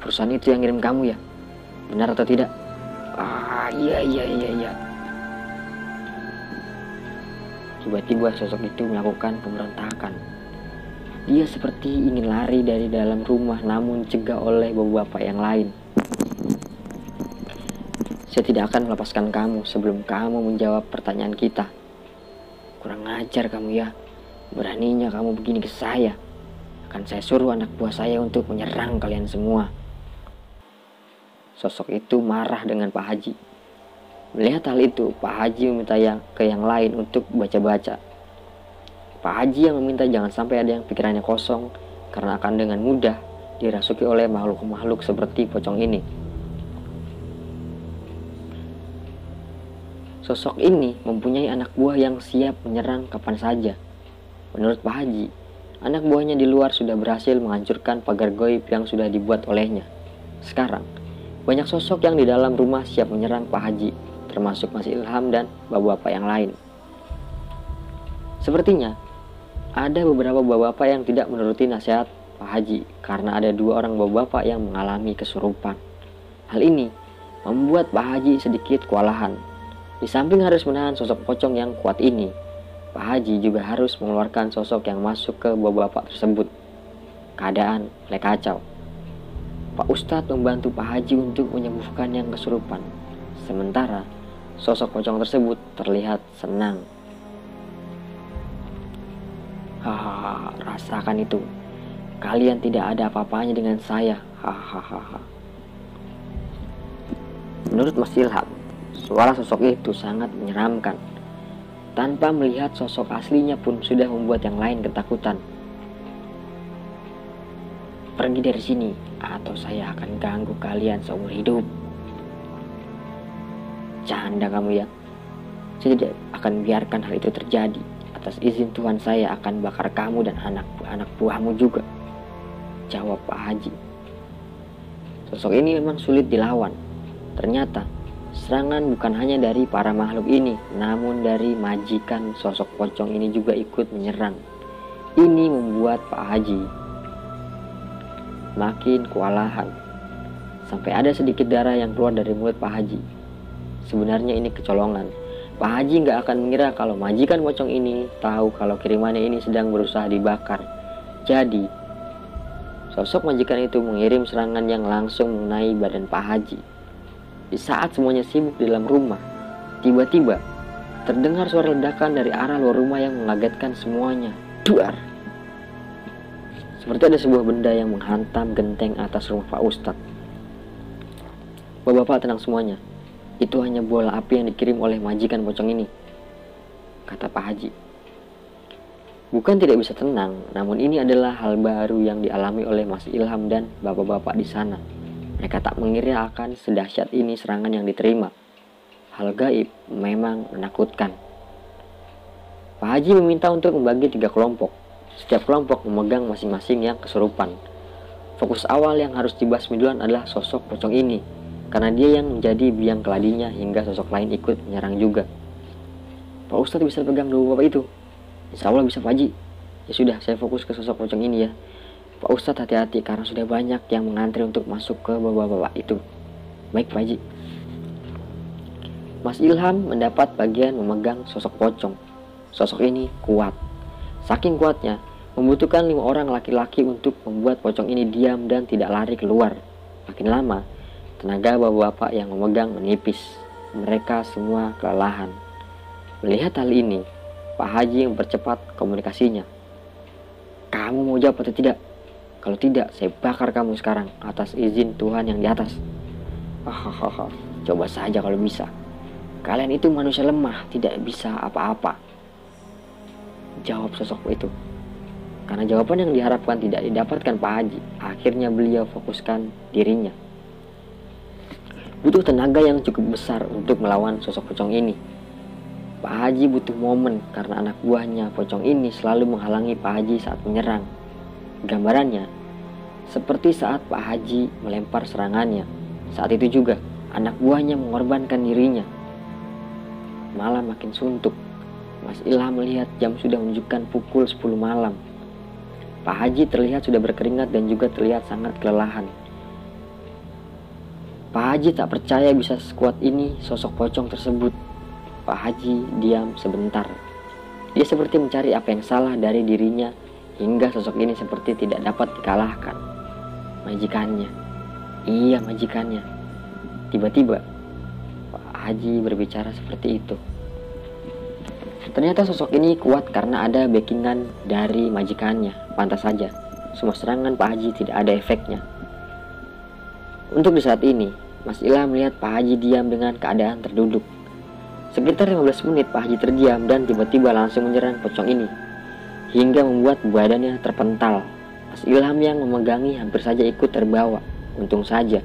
perusahaan itu yang ngirim kamu ya benar atau tidak ah iya iya iya iya Tiba-tiba sosok itu melakukan pemberontakan. Dia seperti ingin lari dari dalam rumah namun cegah oleh beberapa yang lain. Saya tidak akan melepaskan kamu sebelum kamu menjawab pertanyaan kita. Kurang ajar kamu ya. Beraninya kamu begini ke saya. Akan saya suruh anak buah saya untuk menyerang kalian semua. Sosok itu marah dengan Pak Haji. Melihat hal itu, Pak Haji meminta yang ke yang lain untuk baca-baca. Pak Haji yang meminta jangan sampai ada yang pikirannya kosong karena akan dengan mudah dirasuki oleh makhluk-makhluk seperti pocong ini. Sosok ini mempunyai anak buah yang siap menyerang kapan saja. Menurut Pak Haji, anak buahnya di luar sudah berhasil menghancurkan pagar goib yang sudah dibuat olehnya. Sekarang, banyak sosok yang di dalam rumah siap menyerang Pak Haji termasuk Mas Ilham dan bapak-bapak yang lain. Sepertinya, ada beberapa bapak-bapak yang tidak menuruti nasihat Pak Haji karena ada dua orang bapak-bapak yang mengalami kesurupan. Hal ini membuat Pak Haji sedikit kewalahan. Di samping harus menahan sosok pocong yang kuat ini, Pak Haji juga harus mengeluarkan sosok yang masuk ke bapak-bapak tersebut. Keadaan mulai kacau. Pak Ustadz membantu Pak Haji untuk menyembuhkan yang kesurupan. Sementara Sosok pocong tersebut terlihat senang. Hahaha, rasakan itu. Kalian tidak ada apa-apanya dengan saya. Hahaha. Menurut Mas Ilham, suara sosok itu sangat menyeramkan. Tanpa melihat sosok aslinya pun sudah membuat yang lain ketakutan. Pergi dari sini, atau saya akan ganggu kalian seumur hidup. Canda kamu ya. Saya tidak akan biarkan hal itu terjadi. Atas izin Tuhan saya akan bakar kamu dan anak-anak buahmu juga. Jawab Pak Haji. Sosok ini memang sulit dilawan. Ternyata serangan bukan hanya dari para makhluk ini, namun dari majikan sosok pocong ini juga ikut menyerang. Ini membuat Pak Haji makin kewalahan. Sampai ada sedikit darah yang keluar dari mulut Pak Haji. Sebenarnya ini kecolongan. Pak Haji nggak akan mengira kalau majikan pocong ini tahu kalau kirimannya ini sedang berusaha dibakar. Jadi, sosok majikan itu mengirim serangan yang langsung mengenai badan Pak Haji. Di saat semuanya sibuk di dalam rumah, tiba-tiba terdengar suara ledakan dari arah luar rumah yang mengagetkan semuanya. Duar! Seperti ada sebuah benda yang menghantam genteng atas rumah Pak Ustadz. Bapak-bapak tenang semuanya. Itu hanya bola api yang dikirim oleh majikan pocong ini, kata Pak Haji. Bukan tidak bisa tenang, namun ini adalah hal baru yang dialami oleh Mas Ilham dan bapak-bapak di sana. Mereka tak mengira akan sedahsyat ini serangan yang diterima. Hal gaib memang menakutkan. Pak Haji meminta untuk membagi tiga kelompok. Setiap kelompok memegang masing-masing yang kesurupan. Fokus awal yang harus dibahas duluan adalah sosok pocong ini karena dia yang menjadi biang keladinya hingga sosok lain ikut menyerang juga. Pak Ustadz bisa pegang dua bapak itu. Insya Allah bisa Pak Haji. Ya sudah, saya fokus ke sosok pocong ini ya. Pak Ustadz hati-hati karena sudah banyak yang mengantri untuk masuk ke bapak-bapak itu. Baik Pak Haji. Mas Ilham mendapat bagian memegang sosok pocong. Sosok ini kuat. Saking kuatnya, membutuhkan lima orang laki-laki untuk membuat pocong ini diam dan tidak lari keluar. Makin lama, Tenaga bapak-bapak yang memegang menipis. Mereka semua kelelahan. Melihat hal ini, Pak Haji mempercepat komunikasinya. Kamu mau jawab atau tidak? Kalau tidak, saya bakar kamu sekarang atas izin Tuhan yang di atas. Coba saja kalau bisa. Kalian itu manusia lemah, tidak bisa apa-apa. Jawab sosok itu. Karena jawaban yang diharapkan tidak didapatkan Pak Haji, akhirnya beliau fokuskan dirinya butuh tenaga yang cukup besar untuk melawan sosok pocong ini. Pak Haji butuh momen karena anak buahnya pocong ini selalu menghalangi Pak Haji saat menyerang. Gambarannya, seperti saat Pak Haji melempar serangannya. Saat itu juga, anak buahnya mengorbankan dirinya. Malam makin suntuk. Mas Ilham melihat jam sudah menunjukkan pukul 10 malam. Pak Haji terlihat sudah berkeringat dan juga terlihat sangat kelelahan. Pak Haji tak percaya bisa sekuat ini sosok pocong tersebut. Pak Haji diam sebentar. Dia seperti mencari apa yang salah dari dirinya hingga sosok ini seperti tidak dapat dikalahkan. Majikannya. Iya, majikannya. Tiba-tiba Pak Haji berbicara seperti itu. Ternyata sosok ini kuat karena ada backingan dari majikannya. Pantas saja, semua serangan Pak Haji tidak ada efeknya. Untuk di saat ini, Mas Ilham melihat Pak Haji diam dengan keadaan terduduk. Sekitar 15 menit Pak Haji terdiam dan tiba-tiba langsung menyerang pocong ini hingga membuat badannya terpental. Mas Ilham yang memegangi hampir saja ikut terbawa. Untung saja,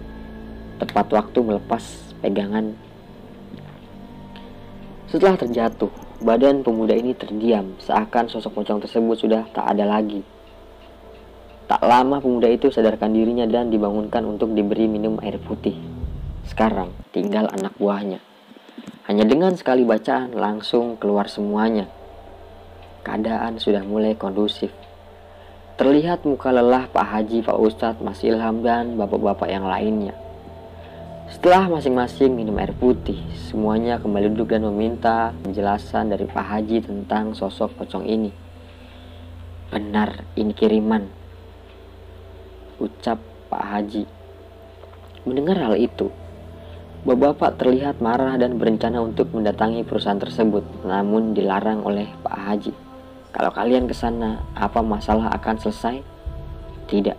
tepat waktu melepas pegangan. Setelah terjatuh, badan pemuda ini terdiam, seakan sosok pocong tersebut sudah tak ada lagi. Tak lama pemuda itu sadarkan dirinya dan dibangunkan untuk diberi minum air putih. Sekarang tinggal anak buahnya. Hanya dengan sekali bacaan langsung keluar semuanya keadaan sudah mulai kondusif. Terlihat muka lelah Pak Haji, Pak Ustadz, Mas Ilham, dan bapak-bapak yang lainnya. Setelah masing-masing minum air putih, semuanya kembali duduk dan meminta penjelasan dari Pak Haji tentang sosok pocong ini. Benar, ini kiriman. Ucap Pak Haji. Mendengar hal itu, Bapak-bapak terlihat marah dan berencana untuk mendatangi perusahaan tersebut, namun dilarang oleh Pak Haji. Kalau kalian ke sana, apa masalah akan selesai? Tidak.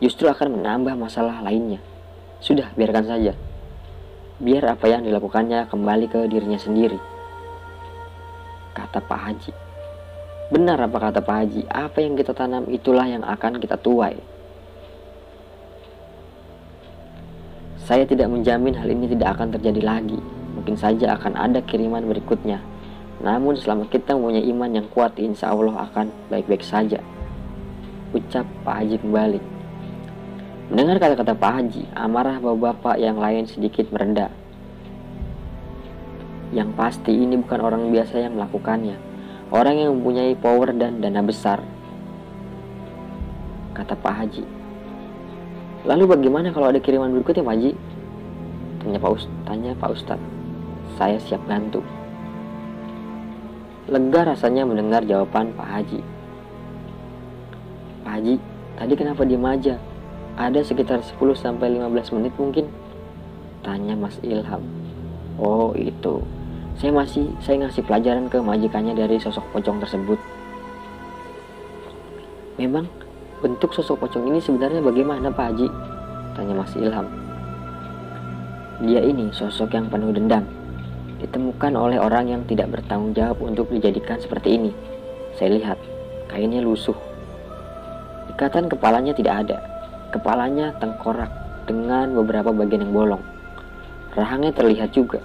Justru akan menambah masalah lainnya. Sudah, biarkan saja. Biar apa yang dilakukannya kembali ke dirinya sendiri. Kata Pak Haji. Benar apa kata Pak Haji, apa yang kita tanam itulah yang akan kita tuai. Saya tidak menjamin hal ini tidak akan terjadi lagi. Mungkin saja akan ada kiriman berikutnya namun selama kita mempunyai iman yang kuat, insya Allah akan baik-baik saja. Ucap Pak Haji kembali. Mendengar kata-kata Pak Haji, amarah bapak-bapak yang lain sedikit merendah. Yang pasti ini bukan orang biasa yang melakukannya. Orang yang mempunyai power dan dana besar. Kata Pak Haji. Lalu bagaimana kalau ada kiriman berikutnya Pak Haji? Tanya Pak, Ustaz. tanya Pak Ustadz. Saya siap bantu. Lega rasanya mendengar jawaban Pak Haji. Pak Haji, tadi kenapa diem aja? Ada sekitar 10-15 menit mungkin? Tanya Mas Ilham. Oh itu, saya masih saya ngasih pelajaran ke majikannya dari sosok pocong tersebut. Memang bentuk sosok pocong ini sebenarnya bagaimana Pak Haji? Tanya Mas Ilham. Dia ini sosok yang penuh dendam, ditemukan oleh orang yang tidak bertanggung jawab untuk dijadikan seperti ini. Saya lihat, kainnya lusuh. Ikatan kepalanya tidak ada. Kepalanya tengkorak dengan beberapa bagian yang bolong. Rahangnya terlihat juga,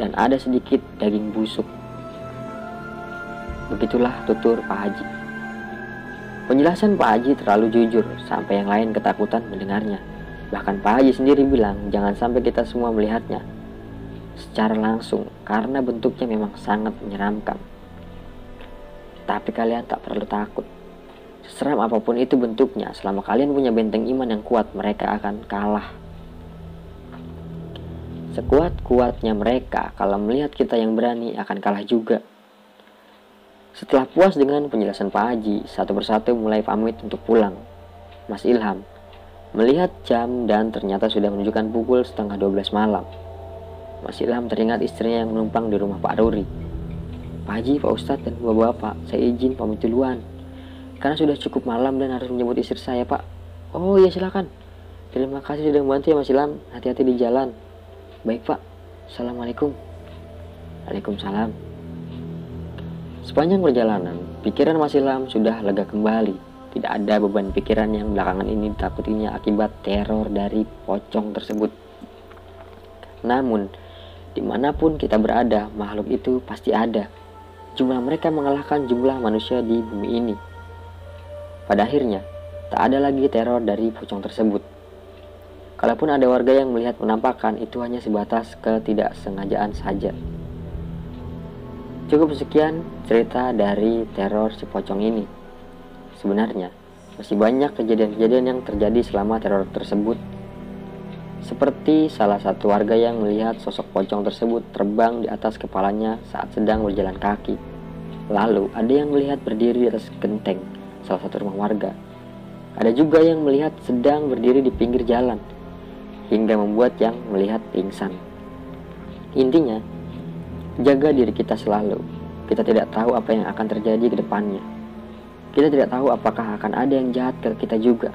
dan ada sedikit daging busuk. Begitulah tutur Pak Haji. Penjelasan Pak Haji terlalu jujur, sampai yang lain ketakutan mendengarnya. Bahkan Pak Haji sendiri bilang, jangan sampai kita semua melihatnya, secara langsung karena bentuknya memang sangat menyeramkan. Tapi kalian tak perlu takut. Seseram apa pun itu bentuknya, selama kalian punya benteng iman yang kuat, mereka akan kalah. Sekuat-kuatnya mereka, kalau melihat kita yang berani, akan kalah juga. Setelah puas dengan penjelasan Pak Haji, satu persatu mulai pamit untuk pulang. Mas Ilham melihat jam dan ternyata sudah menunjukkan pukul setengah 12 malam. Mas Ilham teringat istrinya yang menumpang di rumah Pak Ruri. Pak Haji, Pak Ustadz, dan bapak-bapak, saya izin pamit duluan. Karena sudah cukup malam dan harus menjemput istri saya, Pak. Oh iya, silakan. Terima kasih sudah membantu ya Mas Ilham. Hati-hati di jalan. Baik, Pak. Assalamualaikum. Waalaikumsalam. Sepanjang perjalanan, pikiran Mas Ilham sudah lega kembali. Tidak ada beban pikiran yang belakangan ini ditakutinya akibat teror dari pocong tersebut. Namun, Di mana pun kita berada, makhluk itu pasti ada. Jumlah mereka mengalahkan jumlah manusia di bumi ini. Pada akhirnya, tak ada lagi teror dari pocong tersebut. Kalaupun ada warga yang melihat penampakan, itu hanya sebatas ketidaksengajaan saja. Cukup sekian cerita dari teror si pocong ini. Sebenarnya, masih banyak kejadian-kejadian yang terjadi selama teror tersebut seperti salah satu warga yang melihat sosok pocong tersebut terbang di atas kepalanya saat sedang berjalan kaki. Lalu ada yang melihat berdiri di atas genteng salah satu rumah warga. Ada juga yang melihat sedang berdiri di pinggir jalan hingga membuat yang melihat pingsan. Intinya, jaga diri kita selalu. Kita tidak tahu apa yang akan terjadi ke depannya. Kita tidak tahu apakah akan ada yang jahat ke kita juga.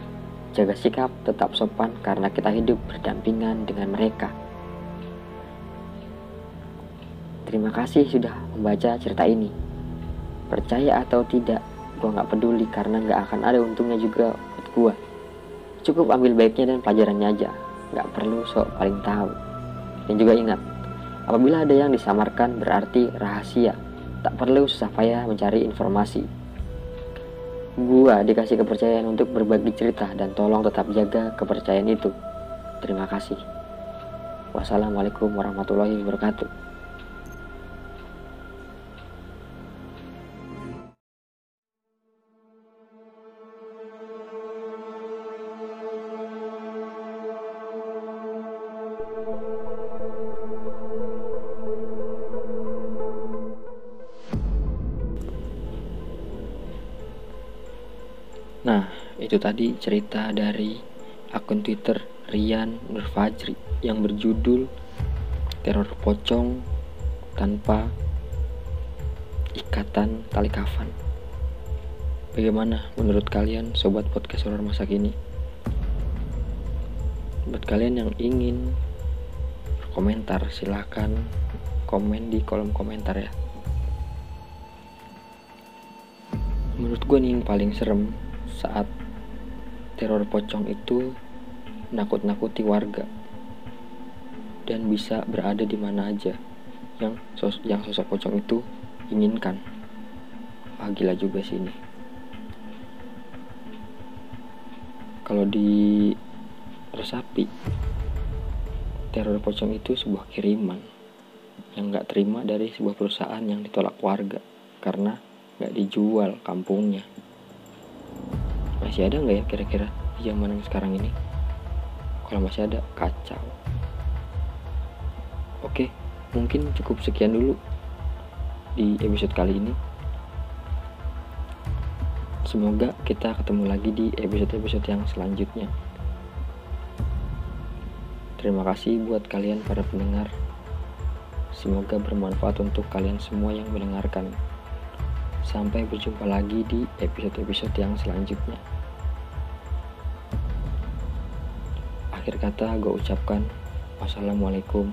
Jaga sikap, tetap sopan karena kita hidup berdampingan dengan mereka. Terima kasih sudah membaca cerita ini. Percaya atau tidak, gue gak peduli karena gak akan ada untungnya juga buat gue. Cukup ambil baiknya dan pelajarannya aja, gak perlu sok paling tahu. Dan juga ingat, apabila ada yang disamarkan berarti rahasia, tak perlu susah payah mencari informasi. Gua dikasih kepercayaan untuk berbagi cerita dan tolong tetap jaga kepercayaan itu. Terima kasih. Wassalamualaikum warahmatullahi wabarakatuh. Itu tadi cerita dari akun Twitter Rian Nurfajri yang berjudul Teror Pocong Tanpa Ikatan Tali Kafan. Bagaimana menurut kalian sobat podcast horror masa kini? Buat kalian yang ingin komentar silahkan komen di kolom komentar ya. Menurut gue nih yang paling serem saat teror pocong itu nakut-nakuti warga dan bisa berada di mana aja yang sos yang sosok pocong itu inginkan. Wah gila juga sih ini. Kalau di resapi, teror pocong itu sebuah kiriman yang nggak terima dari sebuah perusahaan yang ditolak warga karena nggak dijual kampungnya masih ada nggak ya kira-kira di zaman yang sekarang ini? Kalau masih ada kacau. Oke mungkin cukup sekian dulu di episode kali ini. Semoga kita ketemu lagi di episode-episode yang selanjutnya. Terima kasih buat kalian para pendengar. Semoga bermanfaat untuk kalian semua yang mendengarkan. Sampai berjumpa lagi di episode-episode yang selanjutnya akhir kata gue ucapkan wassalamualaikum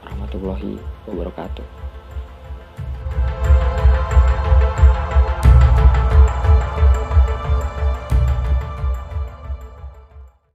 warahmatullahi wabarakatuh